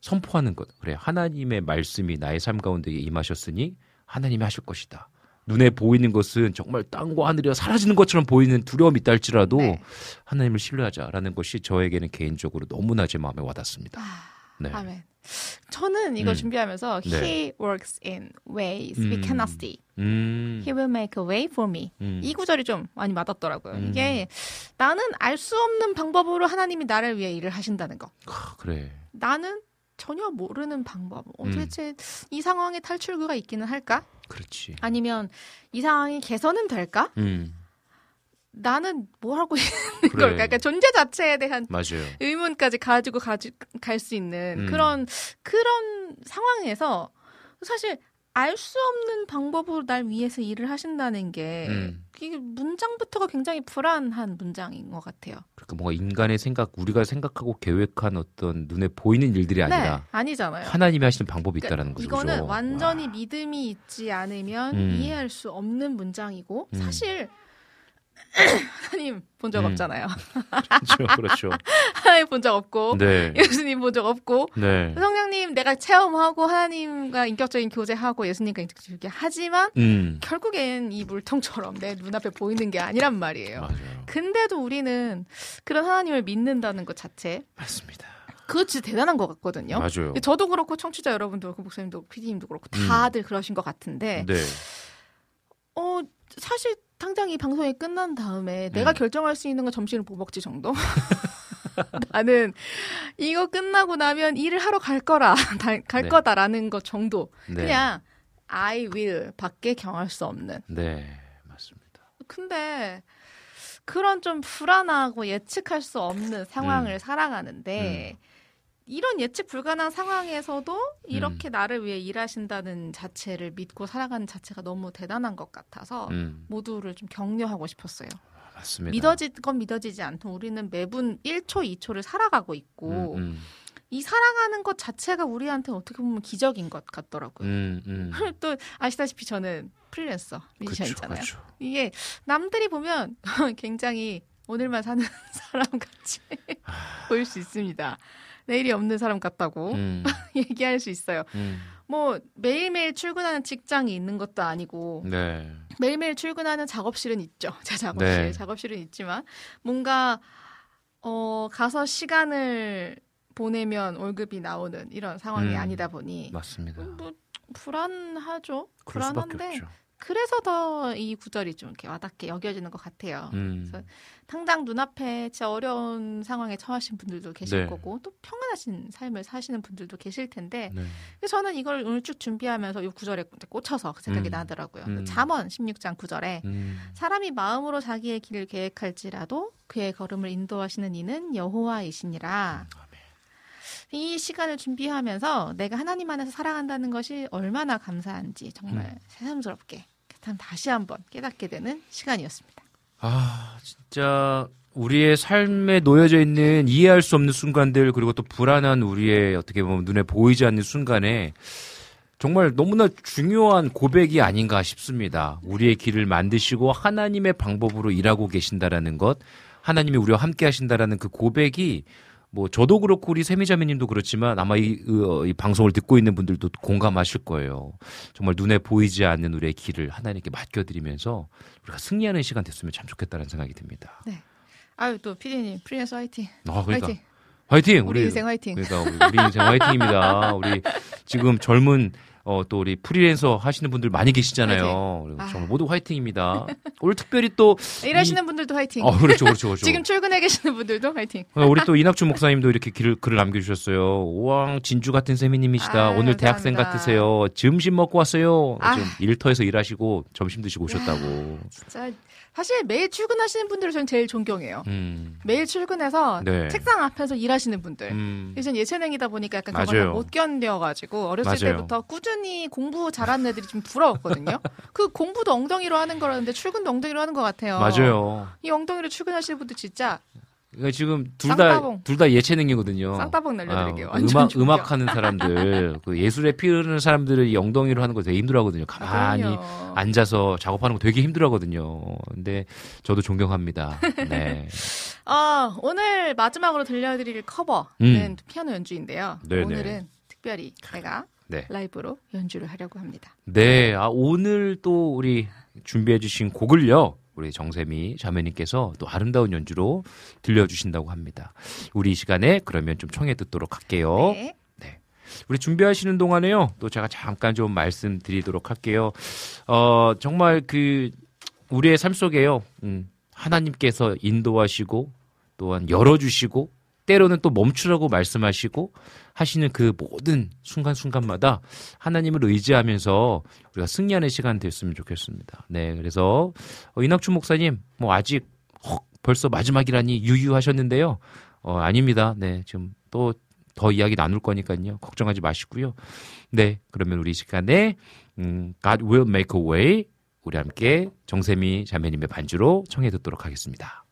선포하는 것. 그래. 하나님의 말씀이 나의 삶 가운데 임하셨으니 하나님이 하실 것이다. 눈에 보이는 것은 정말 땅과 하늘이 사라지는 것처럼 보이는 두려움이 있다 할지라도 네. 하나님을 신뢰하자라는 것이 저에게는 개인적으로 너무나 제 마음에 와닿습니다. 네. 아멘. 저는 이거 음. 준비하면서 네. He works in ways we 음. cannot see. 음. He will make a way for me. 음. 이 구절이 좀 많이 맞았더라고요. 음. 이게 나는 알 수 없는 방법으로 하나님이 나를 위해 일을 하신다는 거. 아, 그래. 나는 전혀 모르는 방법. 어, 음. 도대체 이 상황에 탈출구가 있기는 할까? 그렇지. 아니면 이 상황이 개선은 될까? 음. 나는 뭐 하고 (laughs) 있는 그래. 걸까? 그러니까 존재 자체에 대한 맞아요. 의문까지 가지고 갈수 있는 음. 그런 그런 상황에서 사실 알 수 없는 방법으로 날 위해서 일을 하신다는 게 음. 이게 문장부터가 굉장히 불안한 문장인 것 같아요. 그러니까 뭔가 인간의 생각, 우리가 생각하고 계획한 어떤 눈에 보이는 일들이 아니라 네, 아니잖아요. 하나님이 하시는 방법이 그러니까 있다라는 거죠. 이거는 그죠? 완전히 믿음이 있지 않으면 음. 이해할 수 없는 문장이고 음. 사실 (laughs) 하나님 본적 음. 없잖아요. 그렇죠, 그렇죠. (laughs) 하나님 본 적 없고 네. 예수님 본 적 없고 네. 성령님 내가 체험하고 하나님과 인격적인 교제하고 예수님과 인격적인 교제 하지만 음. 결국엔 이 물통처럼 내 눈앞에 보이는 게 아니란 말이에요. 맞아요. 근데도 우리는 그런 하나님을 믿는다는 것 자체 맞습니다. 그거 진짜 대단한 것 같거든요. 맞아요. 저도 그렇고 청취자 여러분도 그 목사님도 PD님도 그렇고 음. 다들 그러신 것 같은데 네. 어 사실 당장 이 방송이 끝난 다음에 내가 음. 결정할 수 있는 건 점심을 뭐 먹지 정도. (laughs) 나는 이거 끝나고 나면 일을 하러 갈 거라 (laughs) 달- 갈 네. 거다라는 것 정도. 네. 그냥 I will 밖에 경할 수 없는. 네. 맞습니다. 근데 그런 좀 불안하고 예측할 수 없는 상황을 음. 살아가는데 이런 예측 불가능한 상황에서도 이렇게 음. 나를 위해 일하신다는 자체를 믿고 살아가는 자체가 너무 대단한 것 같아서 음. 모두를 좀 격려하고 싶었어요. 맞습니다. 믿어지건 믿어지지 않던 우리는 매분 1초, 2초를 살아가고 있고 음, 음. 이 살아가는 것 자체가 우리한테 어떻게 보면 기적인 것 같더라고요. 음, 음. (laughs) 또 아시다시피 저는 프리랜서 뮤지션이잖아요. 그렇죠. 이게 남들이 보면 (laughs) 굉장히 오늘만 사는 (laughs) 사람 같이 보일 수 있습니다. 내일이 없는 사람 같다고 음, (laughs) 얘기할 수 있어요. 음. 뭐 매일매일 출근하는 직장이 있는 것도 아니고 네. 매일매일 출근하는 작업실은 있죠. (laughs) 제 작업실, 네. 작업실은 있지만 뭔가 어 가서 시간을 보내면 월급이 나오는 이런 상황이 음, 아니다 보니 맞습니다. 뭐 불안하죠. 불안한데. 그래서 더 이 구절이 좀 이렇게 와닿게 여겨지는 것 같아요. 음. 그래서 당장 눈앞에 진짜 어려운 상황에 처하신 분들도 계실 네. 거고 또 평안하신 삶을 사시는 분들도 계실 텐데 네. 그래서 저는 이걸 오늘 쭉 준비하면서 이 구절에 꽂혀서 그 생각이 음. 나더라고요. 음. 잠언 16장 9절에 음. 사람이 마음으로 자기의 길을 계획할지라도 그의 걸음을 인도하시는 이는 여호와이시니라. 이 시간을 준비하면서 내가 하나님 안에서 살아간다는 것이 얼마나 감사한지 정말 음. 새삼스럽게 참 다시 한번 깨닫게 되는 시간이었습니다. 아, 진짜 우리의 삶에 놓여져 있는 이해할 수 없는 순간들 그리고 또 불안한 우리의 어떻게 보면 눈에 보이지 않는 순간에 정말 너무나 중요한 고백이 아닌가 싶습니다. 우리의 길을 만드시고 하나님의 방법으로 일하고 계신다라는 것, 하나님이 우리와 함께 하신다라는 그 고백이 뭐 저도 그렇고 우리 세미자매님도 그렇지만 아마 이, 어, 이 방송을 듣고 있는 분들도 공감하실 거예요. 정말 눈에 보이지 않는 우리의 길을 하나님께 맡겨드리면서 우리가 승리하는 시간 됐으면 참 좋겠다는 생각이 듭니다. 아유 또 피디님 프리랜서 화이팅. 아, 그러니까 화이팅. 화이팅! 우리 인생 화이팅. 그러니까 우리, 우리 인생 화이팅입니다. 우리 지금 젊은 어, 또 우리 프리랜서 하시는 분들 많이 계시잖아요. 그리고 아. 정말 모두 화이팅입니다. 오늘 특별히 또 (laughs) 일하시는 분들도 화이팅. 어, 그렇죠, 그렇죠, 그렇죠. (laughs) 지금 출근해 계시는 분들도 화이팅. 어, 우리 또 이낙준 목사님도 이렇게 글을, 글을 남겨주셨어요. 우왕 진주 같은 세미님이시다. 아, 오늘 대학생 감사합니다. 같으세요. 점심 먹고 왔어요. 아. 지금 일터에서 일하시고 점심 드시고 오셨다고. 진짜 사실 매일 출근하시는 분들을 저는 제일 존경해요. 음, 매일 출근해서 네. 책상 앞에서 일하시는 분들. 음, 이전 예체능이다 보니까 약간 그걸. 못 견뎌가지고 어렸을 맞아요. 때부터 꾸준히 공부 잘하는 애들이 좀 부러웠거든요. (laughs) 그 공부도 엉덩이로 하는 거라는데 출근도 엉덩이로 하는 것 같아요. 맞아요. 이 엉덩이로 출근하시는 분들 진짜 그러니까 지금 둘 다. 둘 다 예체능이거든요. 쌍따봉 날려드릴게요. 아, 음악 존경. 음악 하는 사람들, (laughs) 그 예술에 피우는 사람들은 이 엉덩이로 하는 거 되게 힘들어하거든요. 가만히 그럼요. 앉아서 작업하는 거 되게 힘들어하거든요. 근데 저도 존경합니다. 네. 아, (laughs) 오늘 마지막으로 들려드릴 커버는 음. 피아노 연주인데요. 네네. 오늘은 특별히 제가 네. 라이브로 연주를 하려고 합니다. 네, 아, 오늘 또 우리 준비해주신 곡을요, 우리 정세미 자매님께서 또 아름다운 연주로 들려주신다고 합니다. 우리 이 시간에 그러면 좀 청해 듣도록 할게요. 네. 우리 준비하시는 동안에요. 또 제가 잠깐 좀 말씀드리도록 할게요. 어, 정말 그 우리의 삶 속에요. 음, 하나님께서 인도하시고 또한 열어주시고 때로는 또 멈추라고 말씀하시고 하시는 그 모든 순간순간마다 하나님을 의지하면서 우리가 승리하는 시간 됐으면 좋겠습니다. 네, 그래서 어, 이낙춘 목사님 뭐 아직 헉, 벌써 마지막이라니 유유하셨는데요. 어, 아닙니다. 네, 지금 또 더 이야기 나눌 거니까요. 걱정하지 마시고요. 네, 그러면 우리 이 시간에 음, God will make a way 우리 함께 정세미 자매님의 반주로 청해 듣도록 하겠습니다.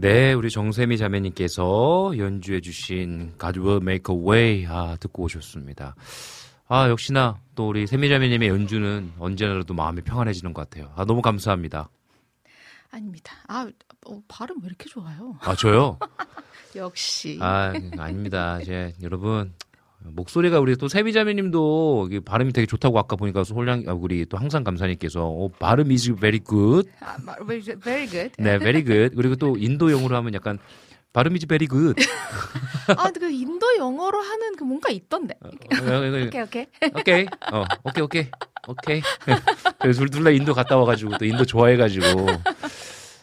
네, 우리 정세미 자매님께서 연주해 주신 God will make a way 아, 듣고 오셨습니다. 아, 역시나 또 우리 세미 자매님의 연주는 언제나도 마음이 평안해지는 것 같아요. 아, 너무 감사합니다. 아닙니다. 아, 어, 발음 왜 이렇게 좋아요? 아, 저요? (laughs) 역시. 아, 아닙니다. 제 여러분 목소리가 우리 또 세미 자매님도 이게 발음이 되게 좋다고 아까 보니까 홀량 아, 우리 또 항상 감사님께서 어, 발음 is very good. 아, 마- very good. 네, very good. 그리고 또 인도 영어로 하면 약간 발음 is very good. 아, 그 인도 영어로 하는 그 뭔가 있던데. 어, 오케이, 오케이, 오케이. 오케이. 어, 오케이, 오케이. 오케이. 그래서 둘, 둘다 인도 갔다 와가지고 또 인도 좋아해가지고.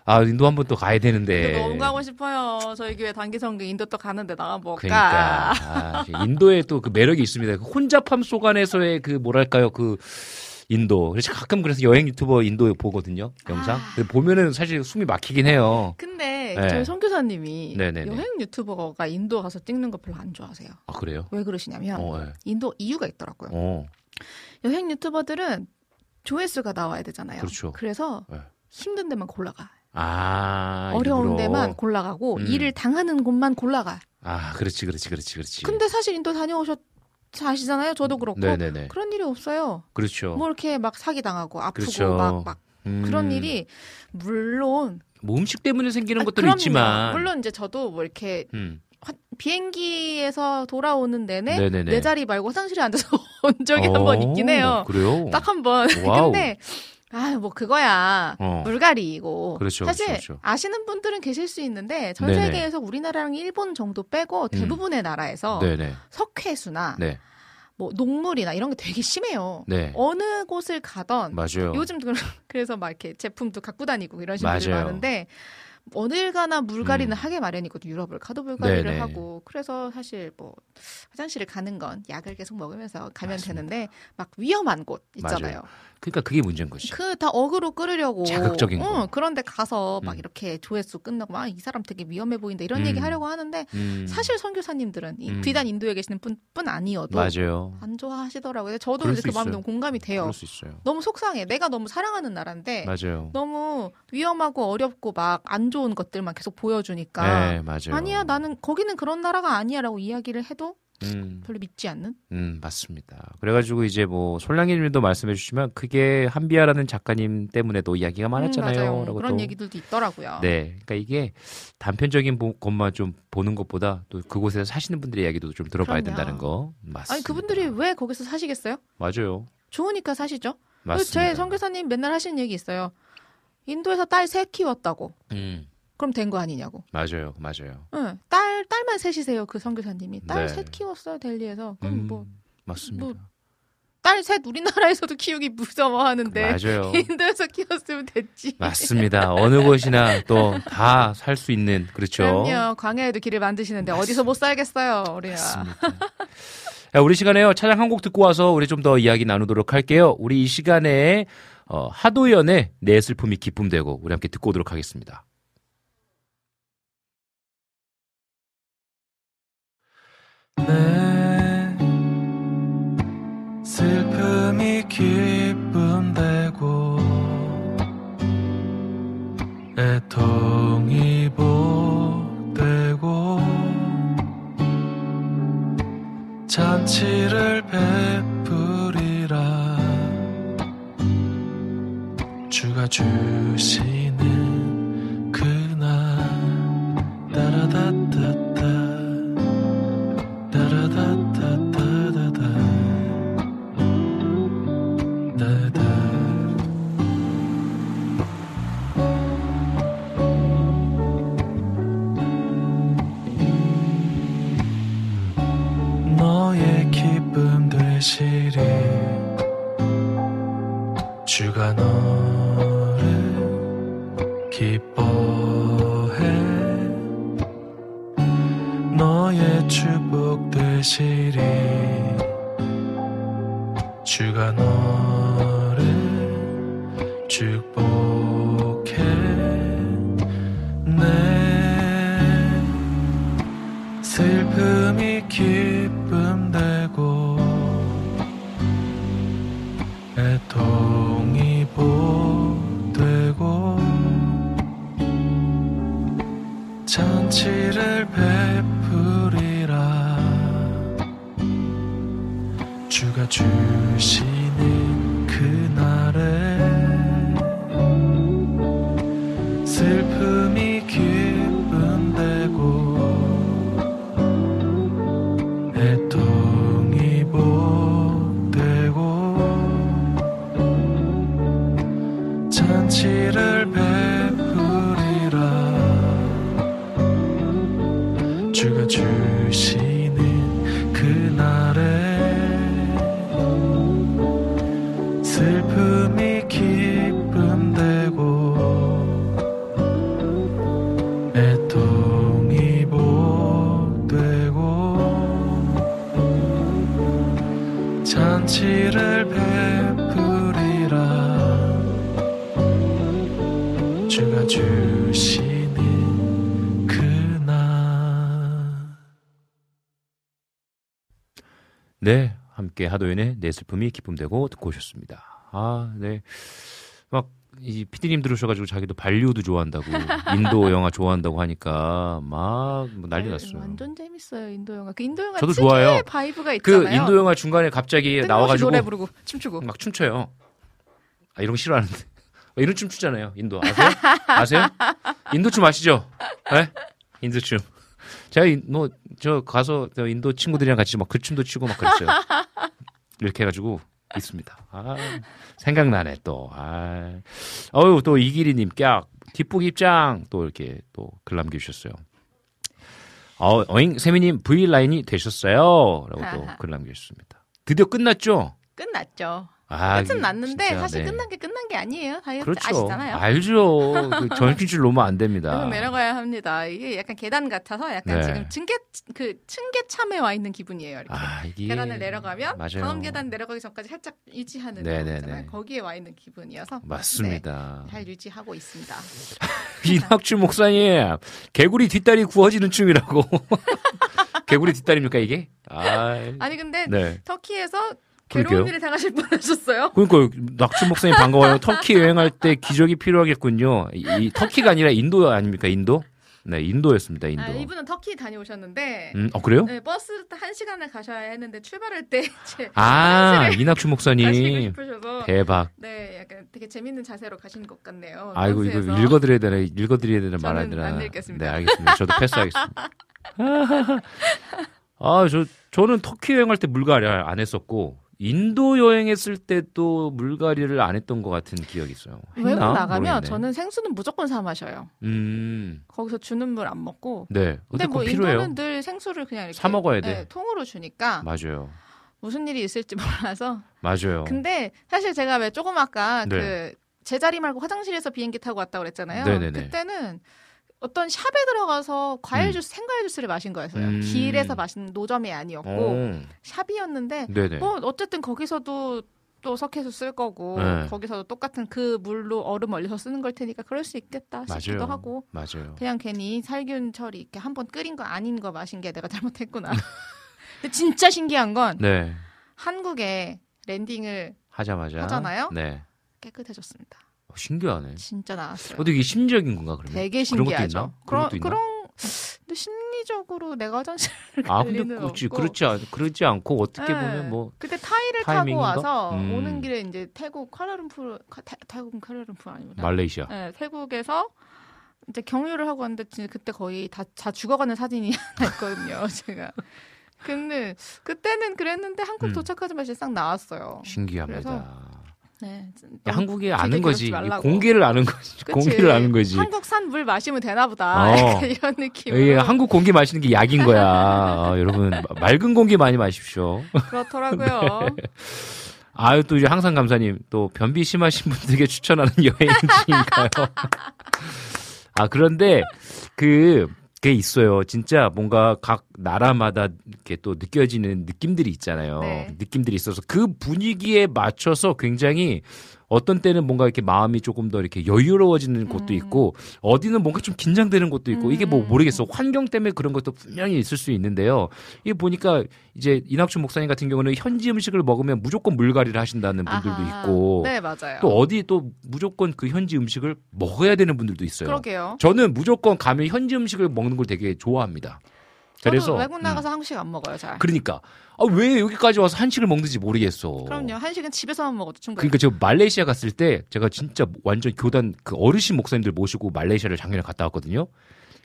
아, 인도 한 번 또 가야 되는데. 너무 가고 싶어요. 저희 교회 단기 성교 인도 또 가는데 나가 볼까? 그러니까. (laughs) 아, 인도에 또 그 매력이 있습니다. 그 혼잡함 속 안에서의 그 뭐랄까요. 그 인도. 그래서 가끔 그래서 여행 유튜버 인도 보거든요. 영상. 근데 보면은 사실 숨이 막히긴 해요. 근데 네. 저희 선교사님이 네네네. 여행 유튜버가 인도 가서 찍는 거 별로 안 좋아하세요. 아, 그래요? 왜 그러시냐면 어, 예. 인도 이유가 있더라고요. 어. 여행 유튜버들은 조회수가 나와야 되잖아요. 그렇죠. 래서 네. 힘든 데만 골라가. 아, 어려운 일부러. 데만 골라가고 음. 일을 당하는 곳만 골라가. 아, 그렇지, 그렇지, 그렇지, 그렇지. 근데 사실 인도 다녀오셨 아시잖아요. 저도 그렇고 네네네. 그런 일이 없어요. 그렇죠. 뭐 이렇게 막 사기 당하고 아프고 그렇죠. 막막 음. 그런 일이 물론 뭐 음식 때문에 생기는 아, 그럼요. 있지만. 물론 이제 저도 뭐 이렇게 음. 화- 비행기에서 돌아오는 내내 네네네. 내 자리 말고 화장실에 앉아서 (laughs) 온 적이 한 어, 번 있긴 해요. 그래요? 딱 한 번. (laughs) 근데 아 뭐 그거야 어. 물갈이고 그렇죠, 사실 그렇죠, 그렇죠. 아시는 분들은 계실 수 있는데 전 네네. 세계에서 우리나라랑 일본 정도 빼고 대부분의 나라에서 네네. 석회수나 네. 뭐 녹물이나 이런 게 되게 심해요. 네. 어느 곳을 가던 맞아요. 요즘 그- (laughs) 그래서 막 이렇게 제품도 갖고 다니고 분들 맞아요. 많은데 어딜 가나 물갈이는 음. 하게 마련이거든요. 유럽을 가도 물갈이를 네네. 하고 그래서 사실 뭐 화장실을 가는 건 약을 계속 먹으면서 가면 되는데 막 위험한 곳 있잖아요. 맞아요. 그러니까 그게 문제인 거지. 그 다 어그로 끌으려고 자극적인 거. 응, 그런데 가서 막 음. 이렇게 조회수 끝나고 막 이 사람 되게 위험해 보인다 이런 음. 얘기 하려고 하는데 음. 사실 선교사님들은 이 음. 비단 인도에 계시는 분, 뿐 아니어도 맞아요. 안 좋아하시더라고요. 저도 이제 수그 마음. 너무 공감이 돼요. 너무 속상해. 내가 너무 사랑하는 나라인데 맞아요. 너무 위험하고 어렵고 막 안 좋은 것들만 계속 보여주니까 네, 맞아요. 아니야 나는 거기는 그런 나라가 아니야라고 이야기를 해도 음. 별로 믿지 않는 음, 맞습니다. 그래가지고 이제 뭐 솔랑이님도 말씀해 주시면 그게 한비아라는 작가님 때문에도 이야기가 많았잖아요. 음. 라고 그런 또. 얘기들도 있더라고요. 네, 그러니까 이게 단편적인 보- 것만 좀 보는 것보다 또 그곳에서 사시는 분들의 이야기도 좀 들어봐야 그럼요. 된다는 거 맞습니다. 아니 그분들이 왜 거기서 사시겠어요? 맞아요. 좋으니까 사시죠. 맞습니다. 제 선교사님 맨날 하시는 얘기 있어요. 인도에서 딸셋 키웠다고. 음, 그럼 된 거 아니냐고. 맞아요, 맞아요. 응, 딸 딸만 셋이세요 그 선교사님이. 딸 네. 셋 키웠어요 델리에서. 그럼 음, 뭐 맞습니다. 딸셋 우리나라에서도 키우기 무서워하는데 맞아요. (laughs) 인도에서 키웠으면 됐지. 맞습니다. 어느 곳이나 또 다 살 수 있는 그렇죠. 그럼요. 광야에도 길을 만드시는데 어디서 못 살겠어요, 우리가. 야, 우리 시간에요. 차량 한 곡 듣고 와서 우리 좀 더 이야기 나누도록 할게요. 우리 이 시간에 어, 하도연의 내 슬픔이 기쁨 되고 우리 함께 듣고 오도록 하겠습니다. 슬픔이 기쁨 되고 애통이 복되고 잔치를 베풀이라 주가 주시는 그날 따라다따 되시리 주가 너를 기뻐해. 너의 축복 되시리. 주가 너를 축복해. 내 슬픔이 잔치를 베풀이라. 주가 주시 함께 하도연의 내 슬픔이 기쁨 되고 듣고 오셨습니다. 아, 네. 막, 이 피디님 들으셔가지고 자기도 발리우드 좋아한다고, (laughs) 인도 영화 좋아한다고 하니까 막 뭐 난리 네, 났어요. 완전 재밌어요 인도 영화. 그 인도 영화 저도 좋아해요. vibe가 그 있잖아요. 인도 영화 중간에 갑자기 나와가지고 노래 부르고 춤추고. 막 춤춰요. 아, 이런 거 싫어하는데. 이런 춤 추잖아요. 인도 아세요? 아세요? 인도 춤 아시죠? 네? 인도 춤. 제가 인- 뭐, 저 가서 저 인도 친구들이랑 같이 막 그 춤도 추고 막 그랬어요. 이렇게 해가지고 있습니다. 아, 생각나네 또. 아, 어유 또 이기리님 깍 뒷북 입장 또 이렇게 또글 남겨주셨어요. 어, 어잉 세미님 V 라인이 되셨어요. 라고 또 (laughs) 글 남겨주셨습니다. 드디어 끝났죠? 끝났죠. 아, 끝은 났는데 진짜, 사실 네. 끝난 게 끝난 게 아니에요. 다이어트 그렇죠. 아시잖아요. 알죠. 그 (laughs) 정신줄 놓으면 안 됩니다. 계속 내려가야 합니다. 이게 약간 계단 같아서 약간 네. 지금 층계 그 층계참에 와 있는 기분이에요. 이렇게 아, 이게 계단을 내려가면 맞아요. 다음 계단 내려가기 전까지 살짝 유지하는 네, 거 네, 있잖아요. 네. 거기에 와 있는 기분이어서 맞습니다. 네, 잘 유지하고 있습니다. (laughs) 이낙주 목사님, 개구리 뒷다리 구워지는 춤이라고. (laughs) 개구리 뒷다리입니까, 이게? 아, 아니 근데 네. 터키에서. 괴로운 일을 당하실 뻔하셨어요. 그러니까 낙주 목사님 반가워요. 터키 여행할 때 기적이 필요하겠군요. 이, 이 터키가 아니라 인도 아닙니까? 인도? 네, 인도였습니다. 인도. 아, 이분은 터키 다녀오셨는데 음, 어 그래요? 네, 버스 한 시간을 가셔야 했는데 출발할 때 (laughs) 이제 아, 가시고 목사님. 대박. 네, 약간 되게 재밌는 자세로 가신 것 같네요. 아이고 이거. 읽어드려야 되나 읽어드려야 되나 말아야 되나. 안 읽겠습니다. 네 알겠습니다. 저도 패스하겠습니다. (laughs) 아 저 저는 터키 여행할 때 물갈이 안 했었고 인도 여행했을 때도 물갈이를 안 했던 것 같은 기억이 있어요. 했나? 외국 나가면 모르겠네. 저는 생수는 무조건 사 마셔요. 음, 거기서 주는 물 안 먹고. 네. 근데 뭐꼭 필요해요. 인도는 늘 생수를 그냥 이렇게 사 먹어야 돼. 네, 통으로 주니까 맞아요, 무슨 일이 있을지 몰라서. 맞아요. 근데 사실 제가 왜 조금 아까 네. 그 제자리 말고 화장실에서 비행기 타고 왔다고 그랬잖아요. 네네네. 그때는 어떤 샵에 들어가서 과일 음. 주스, 생과일 주스를 마신 거였어요. 음. 길에서 마신 노점이 아니었고 오. 샵이었는데 네네. 뭐 어쨌든 거기서도 또 석회수 쓸 거고 네. 거기서도 똑같은 그 물로 얼음 얼려서 쓰는 걸 테니까 그럴 수 있겠다 싶기도 맞아요. 하고 맞아요. 그냥 괜히 살균 처리 이렇게 한번 끓인 거 아닌 거 마신 게 내가 잘못했구나. (laughs) 근데 진짜 신기한 건 네. 한국에 랜딩을 하자마자 하잖아요? 네. 깨끗해졌습니다. 어, 신기하네. 진짜 나왔어요. 어떻게 심리적인 건가 그러면? 되게 그런 신기하죠. 그런 있나? 그런 근데 심리적으로 내가 화장실을 아갈 근데 그렇지 없고. 그렇지 않 그렇지 않고 어떻게 네. 보면 뭐 그때 타이를 타이밍인가? 타고 와서 음. 오는 길에 이제 태국 쿠알라룸푸르 카- 타, 태국 쿠알라룸푸르 아니구나. 말레이시아. 네, 태국에서 이제 경유를 하고 왔는데 그때 거의 다, 다 죽어가는 사진이 (laughs) 하나 있거든요. 제가. 근데 그때는 그랬는데 한국 음. 도착하자마자 싹 나왔어요. 신기합니다. 네, 길게 아는 거지. 말라고. 공개를 아는 거지. 그치? 공개를 아는 거지. 한국산 물 마시면 되나 보다. 어. (laughs) 이런. 예, 한국 공기 마시는 게 약인 거야. 아, 여러분 (laughs) 맑은 공기 많이 마십시오. 그렇더라고요. (laughs) 아유 또 이제 항상 감사님 또 변비 심하신 분들에게 추천하는 여행지인가요? 아 그런데 그그 게 있어요. 진짜 뭔가 각 나라마다 이렇게 또 느껴지는 느낌들이 있잖아요. 네. 느낌들이 있어서 그 분위기에 맞춰서 굉장히 어떤 때는 뭔가 이렇게 마음이 조금 더 이렇게 여유로워지는 곳도 음. 있고 어디는 뭔가 좀 긴장되는 곳도 있고 이게 뭐 모르겠어. 환경 때문에 그런 것도 분명히 있을 수 있는데요. 이게 보니까 이제 이낙준 목사님 같은 경우는 현지 음식을 먹으면 무조건 물갈이를 하신다는 분들도 아하. 있고 네, 맞아요. 또 어디 또 무조건 그 현지 음식을 먹어야 되는 분들도 있어요. 그러게요. 저는 무조건 가면 현지 음식을 먹는 걸 되게 좋아합니다. 그래서 외국 음, 나가서 한식 안 먹어요, 잘. 그러니까 아, 왜 여기까지 와서 한식을 먹는지 모르겠어. 그럼요. 한식은 집에서만 먹어도 충분히. 그러니까 제가 말레이시아 갔을 때 제가 진짜 완전 교단 그 어르신 목사님들 모시고 말레이시아를 작년에 갔다 왔거든요.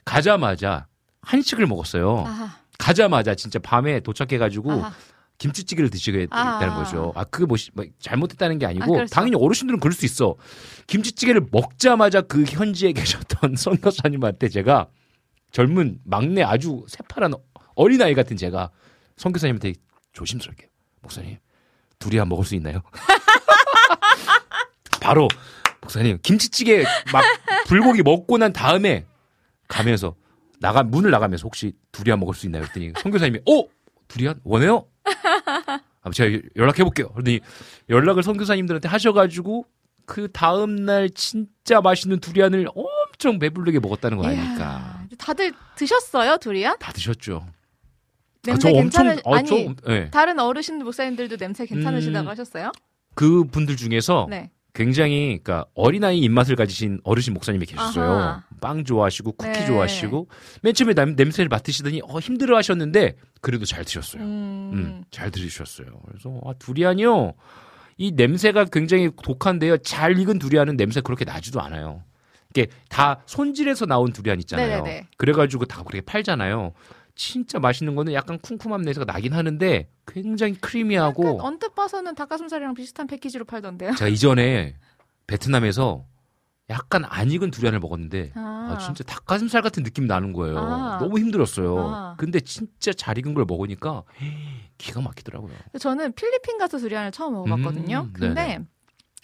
가자마자 한식을 먹었어요. 아하. 가자마자 진짜 밤에 도착해가지고 아하. 김치찌개를 드시게 아. 됐다는 거죠. 아, 그게 뭐, 시- 뭐 잘못했다는 게 아니고 아, 그렇죠. 당연히 어르신들은 그럴 수 있어. 김치찌개를 먹자마자 그 현지에 (laughs) 계셨던 선교사님한테 제가 젊은 막내 아주 새파란 어린아이 같은 제가 선교사님한테 조심스럽게 목사님 두리안 먹을 수 있나요? (laughs) 바로 목사님 김치찌개 막 불고기 먹고 난 다음에 가면서 나가 문을 나가면서 혹시 두리안 먹을 수 있나요? 그랬더니 선교사님이 어 두리안 원해요? 아, 제가 연락해 볼게요. 그러더니 연락을 선교사님들한테 하셔가지고 그 다음 날 진짜 맛있는 두리안을 엄청 배부르게 먹었다는 거 아닙니까? 다들 드셨어요, 두리안? 다 드셨죠. 냄새 아, 저 괜찮으 엄청- 아, 아니 저- 예. 다른 어르신들 목사님들도 냄새 괜찮으시다고 음. 하셨어요? 그 분들 중에서 네. 굉장히 그러니까 어린아이 입맛을 가지신 어르신 목사님이 계셨어요. 아하. 빵 좋아하시고 쿠키 네. 좋아하시고 맨 처음에 남- 냄새를 맡으시더니 어, 힘들어 하셨는데 그래도 잘 드셨어요. 음. 음, 잘 들으셨어요. 그래서 아, 두리안이요. 이 냄새가 굉장히 독한데요. 잘 익은 두리안은 냄새 그렇게 나지도 않아요. 이게 다 손질해서 나온 두리안 있잖아요. 네네네. 그래가지고 다 그렇게 팔잖아요. 진짜 맛있는 거는 약간 쿰쿰한 냄새가 나긴 하는데 굉장히 크리미하고 언뜻 봐서는 닭가슴살이랑 비슷한 패키지로 팔던데요. 제가 이전에 베트남에서 약간 안 익은 두리안을 먹었는데 아. 아, 진짜 닭가슴살 같은 느낌 나는 거예요. 아. 너무 힘들었어요. 아. 근데 진짜 잘 익은 걸 먹으니까 기가 막히더라고요. 저는 필리핀 가서 두리안을 처음 먹어봤거든요. 음, 근데 네네.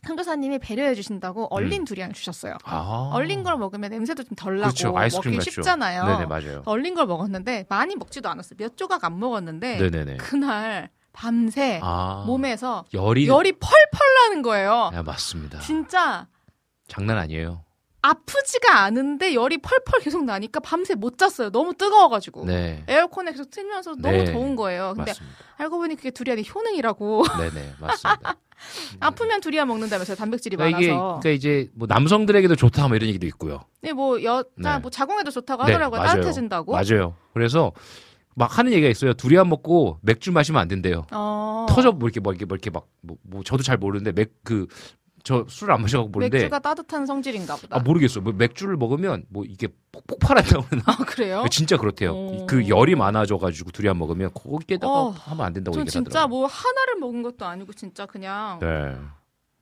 선교사님이 배려해 주신다고 얼린 음. 두리안을 주셨어요. 아. 얼린 걸 먹으면 냄새도 좀 덜 나고 그렇죠. 먹기 같죠. 쉽잖아요. 네네, 맞아요. 얼린 걸 먹었는데 많이 먹지도 않았어요. 몇 조각 안 먹었는데 네네네. 그날 밤새 아. 몸에서 열이 열이 펄펄 나는 거예요. 아, 맞습니다. 진짜 장난 아니에요. 아프지가 않은데 열이 펄펄 계속 나니까 밤새 못 잤어요. 너무 뜨거워가지고. 네. 에어컨에 계속 틀면서 너무 네. 더운 거예요. 근데 맞습니다. 알고 보니 그게 두리안의 효능이라고. (laughs) 네네, 맞습니다. (laughs) 아프면 두리안 먹는다면서요. 단백질이 그러니까 이게 많아서. 그러니까 이제 뭐 남성들에게도 좋다 뭐 이런 얘기도 있고요. 네, 뭐 여자 네. 뭐 자궁에도 좋다고 네, 하더라고요. 맞아요. 따뜻해진다고. 맞아요. 그래서 막 하는 얘기가 있어요. 두리안 먹고 맥주 마시면 안 된대요. 어. 터져 뭐 이렇게 뭐 이렇게 뭐 이렇게 막 뭐, 뭐 저도 잘 모르는데 맥 그 저 술을 안 마셔갖고 모르는데 맥주가 따뜻한 성질인가 보다. 아 모르겠어요. 뭐 맥주를 먹으면 뭐 이게 폭발한다고 그러나 아, 그래요? (laughs) 진짜 그렇대요. 오. 그 열이 많아져가지고 두리안 먹으면 거기에다가 어, 하면 안 된다고 전 얘기하더라고요. 진짜 뭐 하나를 먹은 것도 아니고 진짜 그냥 네.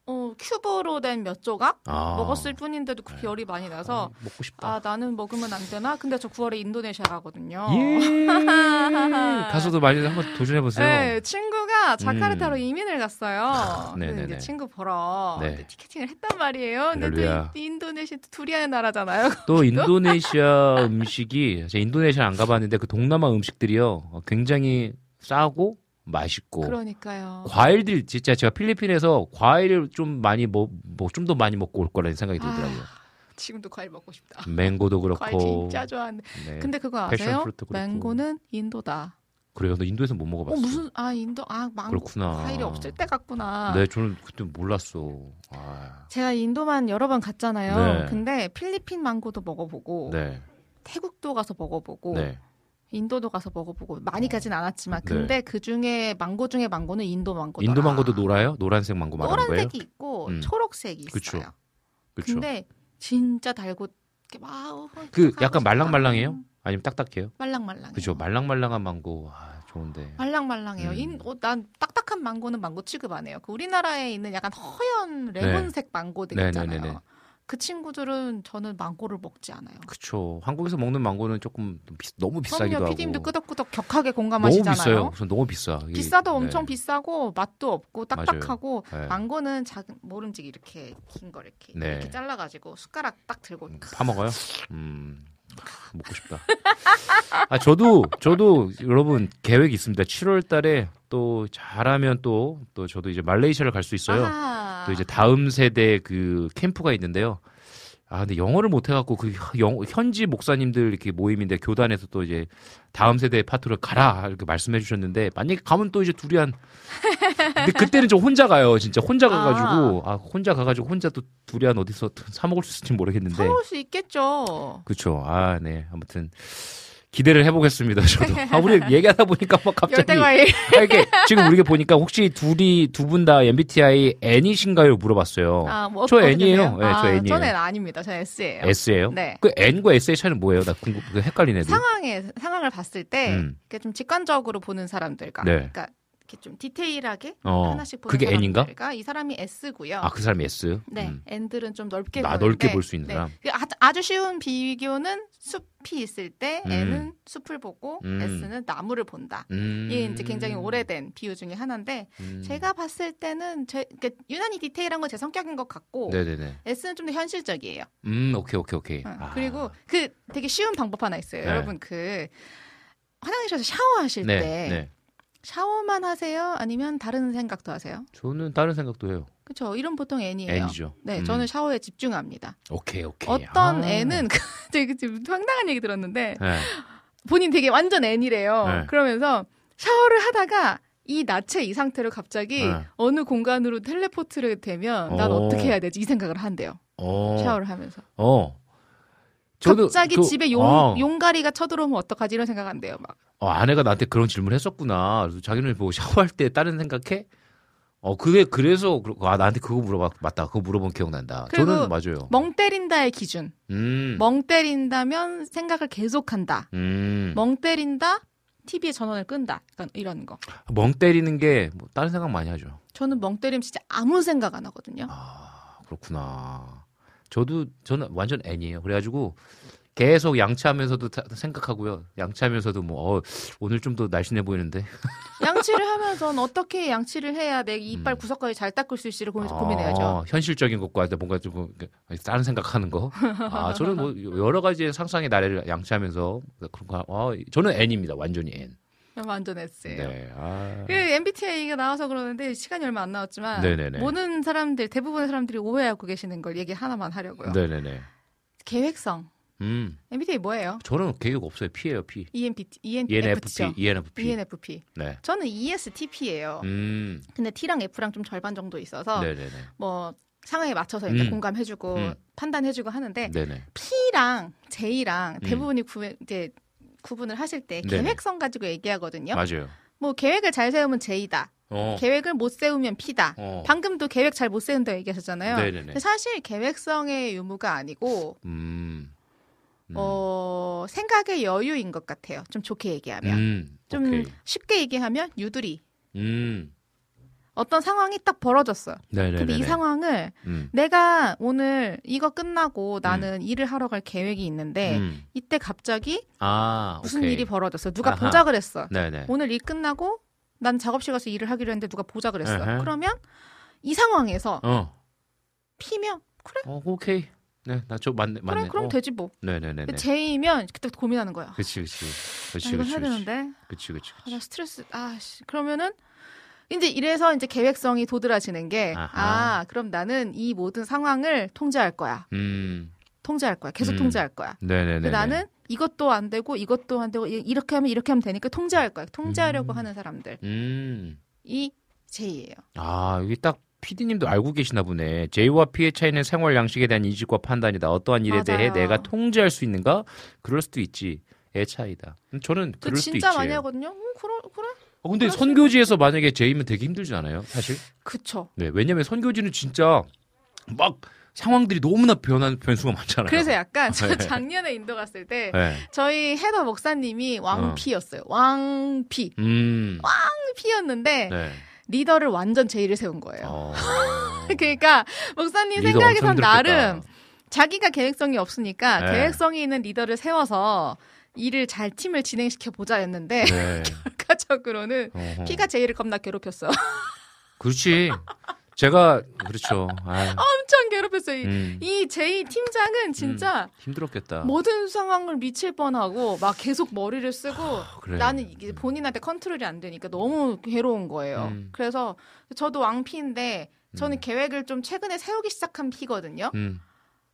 어, 큐브로 된 몇 조각 아. 먹었을 뿐인데도 그렇게 열이 많이 나서 먹고 싶다. 아 나는 먹으면 안 되나? 근데 저 9월에 인도네시아 가거든요. 예. (laughs) 가서도 많이 한번 도전해 보세요. 네, 친구가 자카르타로 음. 이민을 갔어요. 이제 친구 보러 네. 티켓팅을 했단 말이에요. 근데 또 인도네시아 두리안의 나라잖아요. 또 인도네시아 음식이 제가 인도네시아 안 가봤는데 그 동남아 음식들이요 어, 굉장히 싸고 맛있고 그러니까요. 과일들 진짜 제가 필리핀에서 과일을 좀 많이 뭐 좀 더 많이 먹고 올 거라는 생각이 들더라고요. 지금도 과일 먹고 싶다. 맹고도 그렇고 과일 진짜 좋아하는데. 네. 근데 그거 아세요? 맹고는 인도다. 그래요. 너 인도에서 못어 먹어봤어. 무슨 아 인도 아 망고 그렇구나. 과일이 없을 때 같구나. 네, 저는 그때 몰랐어. 아, 제가 인도만 여러 번 갔잖아요. 네. 근데 필리핀 망고도 먹어보고 네, 태국도 가서 먹어보고 네. 인도도 가서 먹어보고 많이 가진 않았지만 네. 근데 그 중에 망고 중에 망고는 인도 망고더라. 인도 망고도 노라요? 노란색 망고 말하는 거예요? 노란색이 있고 음. 초록색이 그쵸. 있어요. 그렇죠. 근데 진짜 달고 이렇게 막그 약간 말랑말랑해요? 아니면 딱딱해요? 말랑말랑. 그죠. 말랑말랑한 망고 아, 좋은데. 말랑말랑해요. 음. 인- 어, 난 딱딱한 망고는 망고 취급 안 해요. 그 우리나라에 있는 약간 허연 레몬색 망고들 네, 있잖아요. 네, 네, 네. 그 친구들은 저는 망고를 먹지 않아요. 그쵸. 한국에서 먹는 망고는 조금 비- 너무 비싸기도 그럼요. 하고. 피디님도 끄덕끄덕 격하게 너무 공감하시잖아요. 비싸요. 우선 너무 비싸. 이게- 비싸도 네. 엄청 비싸고 맛도 없고 딱딱하고. 네. 망고는 작은 모름지기 이렇게 긴 거 이렇게 네. 이렇게 잘라가지고 숟가락 딱 들고 파 먹어요? 음. 크, 먹고 싶다. (laughs) 아, 저도, 저도 여러분 계획이 있습니다. 7월 달에 또 잘하면 또, 또 저도 이제 말레이시아를 갈 수 있어요. 아하. 또 이제 다음 세대 그 캠프가 있는데요. 아, 근데 영어를 못 해갖고 그 영, 현지 목사님들 이렇게 모임인데 교단에서 또 이제 다음 세대 파트를 가라 이렇게 말씀해 주셨는데 만약에 가면 또 이제 두리안. 근데 그때는 저 혼자 가요. 진짜 혼자 가가지고 아, 혼자 가가지고 혼자 또 두리안 어디서 사 먹을 수 있을지 모르겠는데. 사올 수 있겠죠. 그렇죠. 아, 네. 아무튼 기대를 해보겠습니다. 저도. (laughs) 아, 우리 얘기하다 보니까 막 갑자기. 아, 이게 지금 우리가 보니까 혹시 둘이 두 분 다 MBTI N이신가요? 물어봤어요. 아, 뭐 저 N이에요. 네, 저 아, N이에요. 저는 아닙니다. 저는 S예요. S예요? 네. 그 N과 S의 차이는 뭐예요? 나 궁금, 그 헷갈리네. 들 상황에 상황을 봤을 때 음. 좀 직관적으로 보는 사람들과 네. 그러니까 이렇게 좀 디테일하게 어, 하나씩 보는 그게 N인가? 사람들과 이 사람이 S고요. 아, 그 사람이 S. 네, 음. N들은 좀 넓게 나 넓게 볼 수 있는 네. 사람. 그 아주, 아주 쉬운 비교는 숲이 있을 때 음. N은 숲을 보고 음. S는 나무를 본다. 음. 이게 이제 굉장히 오래된 비유 중에 하나인데 음. 제가 봤을 때는 제, 그러니까 유난히 디테일한 건 제 성격인 것 같고 네네네. S는 좀 더 현실적이에요. 음, 오케이, 오케이, 오케이. 어, 아. 그리고 그 되게 쉬운 방법 하나 있어요. 네. 여러분 그 화장실에서 샤워하실 네, 때 네. 샤워만 하세요? 아니면 다른 생각도 하세요? 저는 다른 생각도 해요. 그렇죠. 이런 보통 N이에요. N이죠. 네, 음. 저는 샤워에 집중합니다. 오케이, 오케이. 어떤 아. N은 (laughs) 되게 지금 황당한 얘기 들었는데 네. 본인 되게 완전 N이래요. 네. 그러면서 샤워를 하다가 이 나체 이 상태로 갑자기 네. 어느 공간으로 텔레포트를 되면 난 어. 어떻게 해야 되지 이 생각을 한대요. 어. 샤워를 하면서. 어. 갑자기 그- 집에 용, 아, 용가리가 쳐들어오면 어떡하지 이런 생각 한대요. 막. 어, 아내가 나한테 그런 질문을 했었구나. 자기는 뭐 샤워할 때 다른 생각해? 어, 그게 그래서 아 나한테 그거 물어봐 맞다. 그거 물어본 기억난다. 저는 맞아요. 멍 때린다의 기준. 음. 멍 때린다면 생각을 계속한다. 음. 멍 때린다. TV에 전원을 끈다. 약간 이런 거. 멍 때리는 게 뭐 다른 생각 많이 하죠. 저는 멍 때리면 진짜 아무 생각 안 하거든요. 아, 그렇구나. 저도 저는 완전 N이에요. 그래가지고 계속 양치하면서도 다- 생각하고요. 양치하면서도 뭐 어, 오늘 좀 더 날씬해 보이는데. (laughs) 양치를 하면서는 어떻게 양치를 해야 내 이빨 구석까지 잘 닦을 수 있을지 고민, 고민해야죠. 음. 아, 현실적인 것과 뭔가 좀 다른 생각하는 거. 아, 저는 뭐 여러 가지 상상의 나래를 양치하면서 그런 거. 아, 저는 N입니다. 완전히 N. 완전 S예요. 네. 아. 그 MBTI가 나와서 그러는데 시간이 얼마 안 남았지만 네네네. 모든 사람들 대부분의 사람들이 오해하고 계시는 걸 얘기 하나만 하려고요. 네네네. 계획성. 음. MBTI 뭐예요? 저는 계획 없어요. P예요, P. ENFP, ENFP, ENFP죠. ENFP. ENFP. 네. 저는 E ESTP예요. 음. 근데 T랑 F랑 좀 절반 정도 있어서 네네네. 뭐 상황에 맞춰서 음. 공감해주고 음. 판단해주고 하는데 네네. P랑 J랑 음. 대부분이 구, 이제 구분을 하실 때. 계획성 가지고 얘기하거든요. 맞아요. 뭐 계획을 잘 세우면 J다. 어. 계획을 못 세우면 P다. 어. 방금도 계획 잘 못 세운다 얘기하셨잖아요. 네네네. 사실 계획성의 유무가 아니고 음. 어, 생각의 여유인 것 같아요. 좀 좋게 얘기하면. 음. 좀 오케이. 쉽게 얘기하면 유두리. 음. 어떤 상황이 딱 벌어졌어요. 네네네. 근데 이 상황을 음. 내가 오늘 이거 끝나고 나는 일을 하러 갈 계획이 있는데 음. 이때 갑자기 아, 무슨 오케이. 일이 벌어졌어. 누가 아하. 보작을 했어. 네네. 오늘 일 끝나고 난 작업실 가서 일을 하기로 했는데 누가 보작을 했어. 에헤. 그러면 이 상황에서 어. 피면 그래 어, 오케이. 네, 나저 맞네, 맞네. 그래 그럼 어. 되지 뭐. 네네네네. 근데 J면 그때 고민하는 거야. 그치, 그치. 그치, 아, 이거 그치. 해야. 되는데 그치, 그치, 아, 그치. 나 스트레스 아 씨 그러면은 이제 이래서 이제 계획성이 도드라지는 게 아하. 아 그럼 나는 이 모든 상황을 통제할 거야. 음. 통제할 거야. 계속 음. 통제할 거야. 네네네. 나는 이것도 안 되고 이것도 안 되고 이- 이렇게 하면 이렇게 하면 되니까 통제할 거야. 통제하려고 음. 하는 사람들. 음. 이 J예요. 아, 여기 딱 PD님도 알고 계시나 보네. J와 P의 차이는 생활 양식에 대한 인식과 판단이다. 어떠한 일에 대해 맞아요. 내가 통제할 수 있는가? 그럴 수도 있지. 의 차이다. 음, 저는 그 그럴 수도 진짜 있지. 많이 하거든요. 음, 그래 그래. 어, 근데 선교지에서 만약에 J면 되게 힘들지 않아요? 사실? 그쵸. 네, 왜냐면 선교지는 진짜 막 상황들이 너무나 변한 변수가 많잖아요. 그래서 약간 저 네. 작년에 인도 갔을 때 네. 저희 헤더 목사님이 왕피였어요. 왕피. 음. 왕피였는데 네. 리더를 완전 J를 세운 거예요. 어. (laughs) 그러니까 목사님 생각에선. 나름 자기가 계획성이 없으니까 네. 계획성이 있는 리더를 세워서 일을 잘 팀을 진행시켜 보자 했는데 네. (laughs) 결과적으로는 어허. 피가 J를 겁나 괴롭혔어. (laughs) 그렇지. 제가 그렇죠. 아유, 엄청 괴롭혔어요. 이- 음. 이 J 팀장은 진짜 힘들었겠다. 모든 상황을 미칠 뻔하고 막 계속 머리를 쓰고 아, 그래. 나는 이게 본인한테 컨트롤이 안 되니까 너무 괴로운 거예요. 음. 그래서 저도 왕피인데 저는 계획을 좀 최근에 세우기 시작한 피거든요. 음.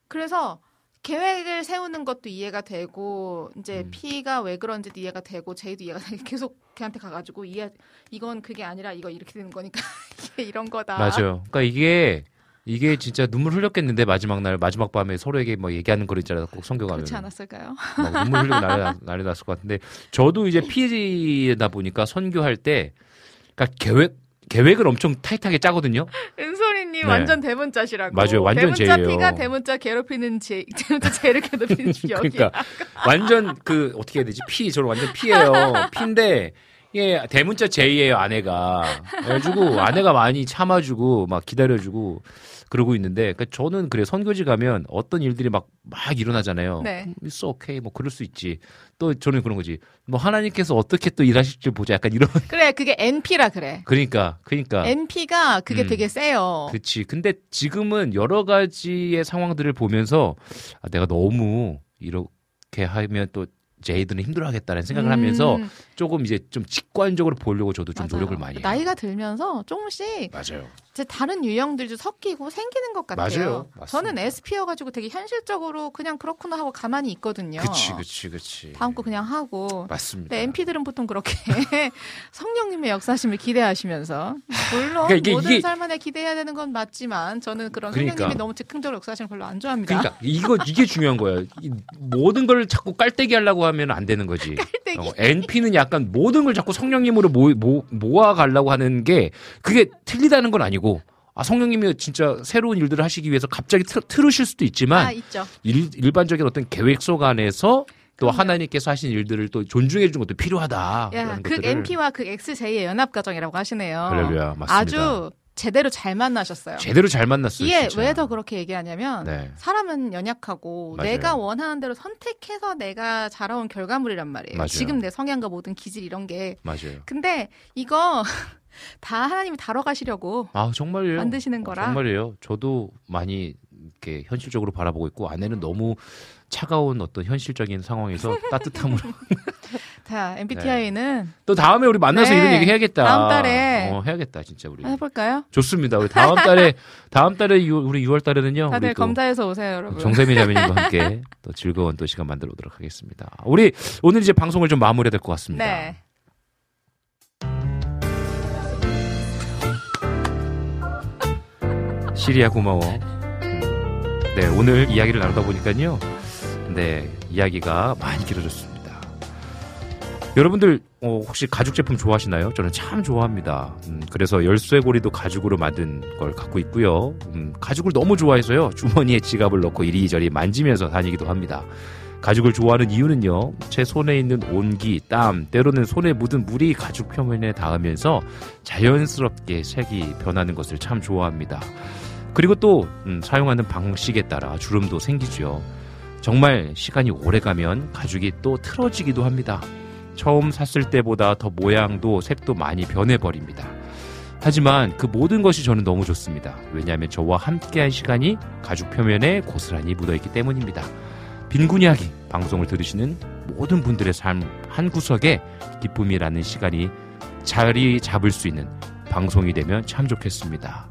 그래서 계획을 세우는 것도 이해가 되고 이제 음. P가 왜 그런지도 이해가 되고 J도 이해가 되고 계속 걔한테 가가지고 이해 이건 그게 아니라 이거 이렇게 되는 거니까 (laughs) 이게 이런 거다. 맞아요. 그러니까 이게 이게 진짜 눈물 흘렸겠는데 마지막 날 마지막 밤에 서로에게 뭐 얘기하는 거 있잖아요. 꼭 성교 가면 그렇지 않았을까요? 막 눈물 흘리고 난리, 나- (laughs) 난리 났을 것 같은데 저도 이제 PD다 보니까 선교할 때 그러니까 계획 계획을 엄청 타이트하게 짜거든요. 은솔이님 네. 완전 대문자시라고. 맞아요. 완전 대문자. P가 대문자 괴롭히는 J, (laughs) 대문자 J를 괴롭히는 여기. 그러니까 완전 그 어떻게 해야 되지? P 저는 완전 P예요. P인데 예 대문자 J예요 아내가. 그래가지고 아내가 많이 참아주고 막 기다려주고 그러고 있는데 그러니까 저는 그래 선교지 가면 어떤 일들이 막 막 일어나잖아요. 네. 있어 오케이 뭐 그럴 수 있지. 또 저는 그런 거지. 뭐 하나님께서 어떻게 또 일하실지 보자. 약간 이런. (laughs) 그래 그게 NP라 그래. 그러니까 그러니까. NP가 그게 음. 되게 세요. 그치. 근데 지금은 여러 가지의 상황들을 보면서 아, 내가 너무 이렇게 하면 또 제이들은 힘들어하겠다는 생각을 하면서 음, 조금 이제 좀 직관적으로 보려고 저도 좀 맞아요. 노력을 많이 해요. 나이가 들면서 조금씩 맞아요. 제 다른 유형들도 섞이고 생기는 것 같아요. 맞아요. 맞습니다. 저는 SP여 가지고 되게 현실적으로 그냥 그렇구나 하고 가만히 있거든요. 그치, 그치, 그치. 다음 거 그냥 하고. 맞습니다. 근데 MP들은 보통 그렇게 (laughs) 성령님의 역사심을 기대하시면서 물론 그러니까 모든 이게- 삶 안에 기대해야 되는 건 맞지만 저는 그런 그러니까. 성령님이 너무 즉흥적으로 역사심을 별로 안 좋아합니다. 그러니까 이거 이게 중요한 거예요. 이 모든 걸 자꾸 깔때기 하려고 하면 안 되는 거지. (laughs) 어, NP는 약간 모든 걸 자꾸 성령님으로 모, 모, 모아 가려고 하는 게 그게 틀리다는 건 아니고 아 성령님이 진짜 새로운 일들을 하시기 위해서 갑자기 틀, 틀으실 수도 있지만 아. 일, 일반적인 어떤 계획 속 안에서 또 하나님께서 하신 일들을 또 존중해 주는 것도 필요하다. 야, 극. MP와 극 XJ의 연합 과정이라고 하시네요. 할렐루야, 맞습니다. 아주 제대로 잘 만나셨어요. 제대로 잘 만났어요. 이게. 왜 더 그렇게 얘기하냐면 네. 사람은 연약하고 맞아요. 내가 원하는 대로 선택해서 내가 자라온 결과물이란 말이에요. 맞아요. 지금 내 성향과 모든 기질 이런 게. 맞아요. 근데 이거 (laughs) 다 하나님이 다뤄 가시려고 아 정말요. 만드시는 거라. 정말이에요. 저도 많이 이렇게 현실적으로 바라보고 있고 아내는 너무 차가운 어떤 현실적인 상황에서 (laughs) 따뜻함으로 자, MBTI는 또 다음에 우리 만나서 네. 이런 얘기 해야겠다. 다음 달에 어, 해야겠다 진짜 우리. 해볼까요? 좋습니다. 우리 다음 달에 다음 달에 유- 우리 6월 달에는요. 다들 검사해서 오세요, 여러분. 정세미 자매님과 (laughs) 함께 또 즐거운 또 시간 만들어 보도록 하겠습니다. 우리 오늘 이제 방송을 좀 마무리해야 될 것 같습니다. 네. 시리아 고마워. 음, 네, 오늘 이야기를 나누다 보니까요. 네, 이야기가 많이 길어졌습니다. 여러분들 어, 혹시 가죽 제품 좋아하시나요? 저는 참 좋아합니다. 음, 그래서 열쇠고리도 가죽으로 만든 걸 갖고 있고요. 음, 가죽을 너무 좋아해서요. 주머니에 지갑을 넣고 이리저리 만지면서 다니기도 합니다. 가죽을 좋아하는 이유는요. 제 손에 있는 온기, 땀, 때로는 손에 묻은 물이 가죽 표면에 닿으면서 자연스럽게 색이 변하는 것을 참 좋아합니다. 그리고 또 음, 사용하는 방식에 따라 주름도 생기죠. 정말 시간이 오래 가면 가죽이 또 틀어지기도 합니다. 처음 샀을 때보다 더 모양도 색도 많이 변해버립니다. 하지만 그 모든 것이 저는 너무 좋습니다. 왜냐하면 저와 함께한 시간이 가죽 표면에 고스란히 묻어있기 때문입니다. 빈곤 이야기 방송을 들으시는 모든 분들의 삶 한 구석에 기쁨이라는 시간이 자리 잡을 수 있는 방송이 되면 참 좋겠습니다.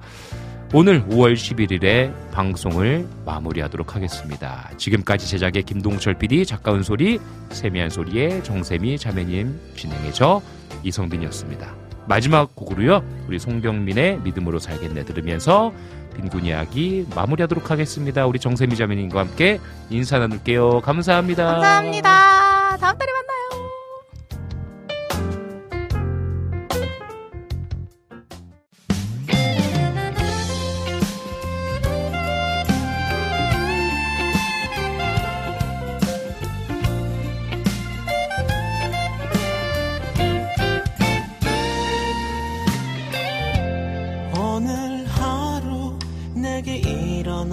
오늘 5월 11일에 방송을 마무리하도록 하겠습니다. 지금까지 제작의 김동철 PD, 작가 은솔이, 세미한 소리의 정세미 자매님 진행의 저 이성빈이었습니다. 마지막 곡으로요, 우리 송경민의 믿음으로 살겠네 들으면서 빈곤 이야기 마무리하도록 하겠습니다. 우리 정세미 자매님과 함께 인사 나눌게요. 감사합니다. 감사합니다. 다음 달에 만나요.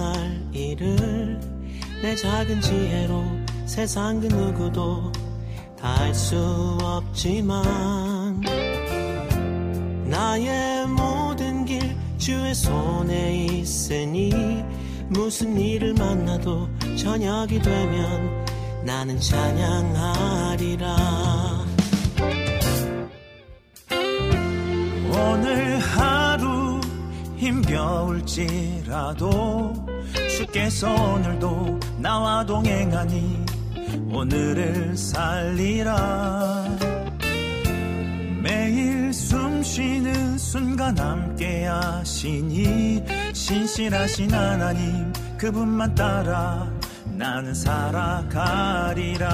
일어날 일을 내 작은 지혜로 세상 그 누구도 다알수 없지만 나의 모든 길 주의 손에 있으니 무슨 일을 만나도 저녁이 되면 나는 찬양하리라. 오늘 하루 힘겨울지라도 주께서 오늘도 나와 동행하니 오늘을 살리라. 매일 숨 쉬는 순간 함께 하시니 신실하신 하나님 그분만 따라 나는 살아가리라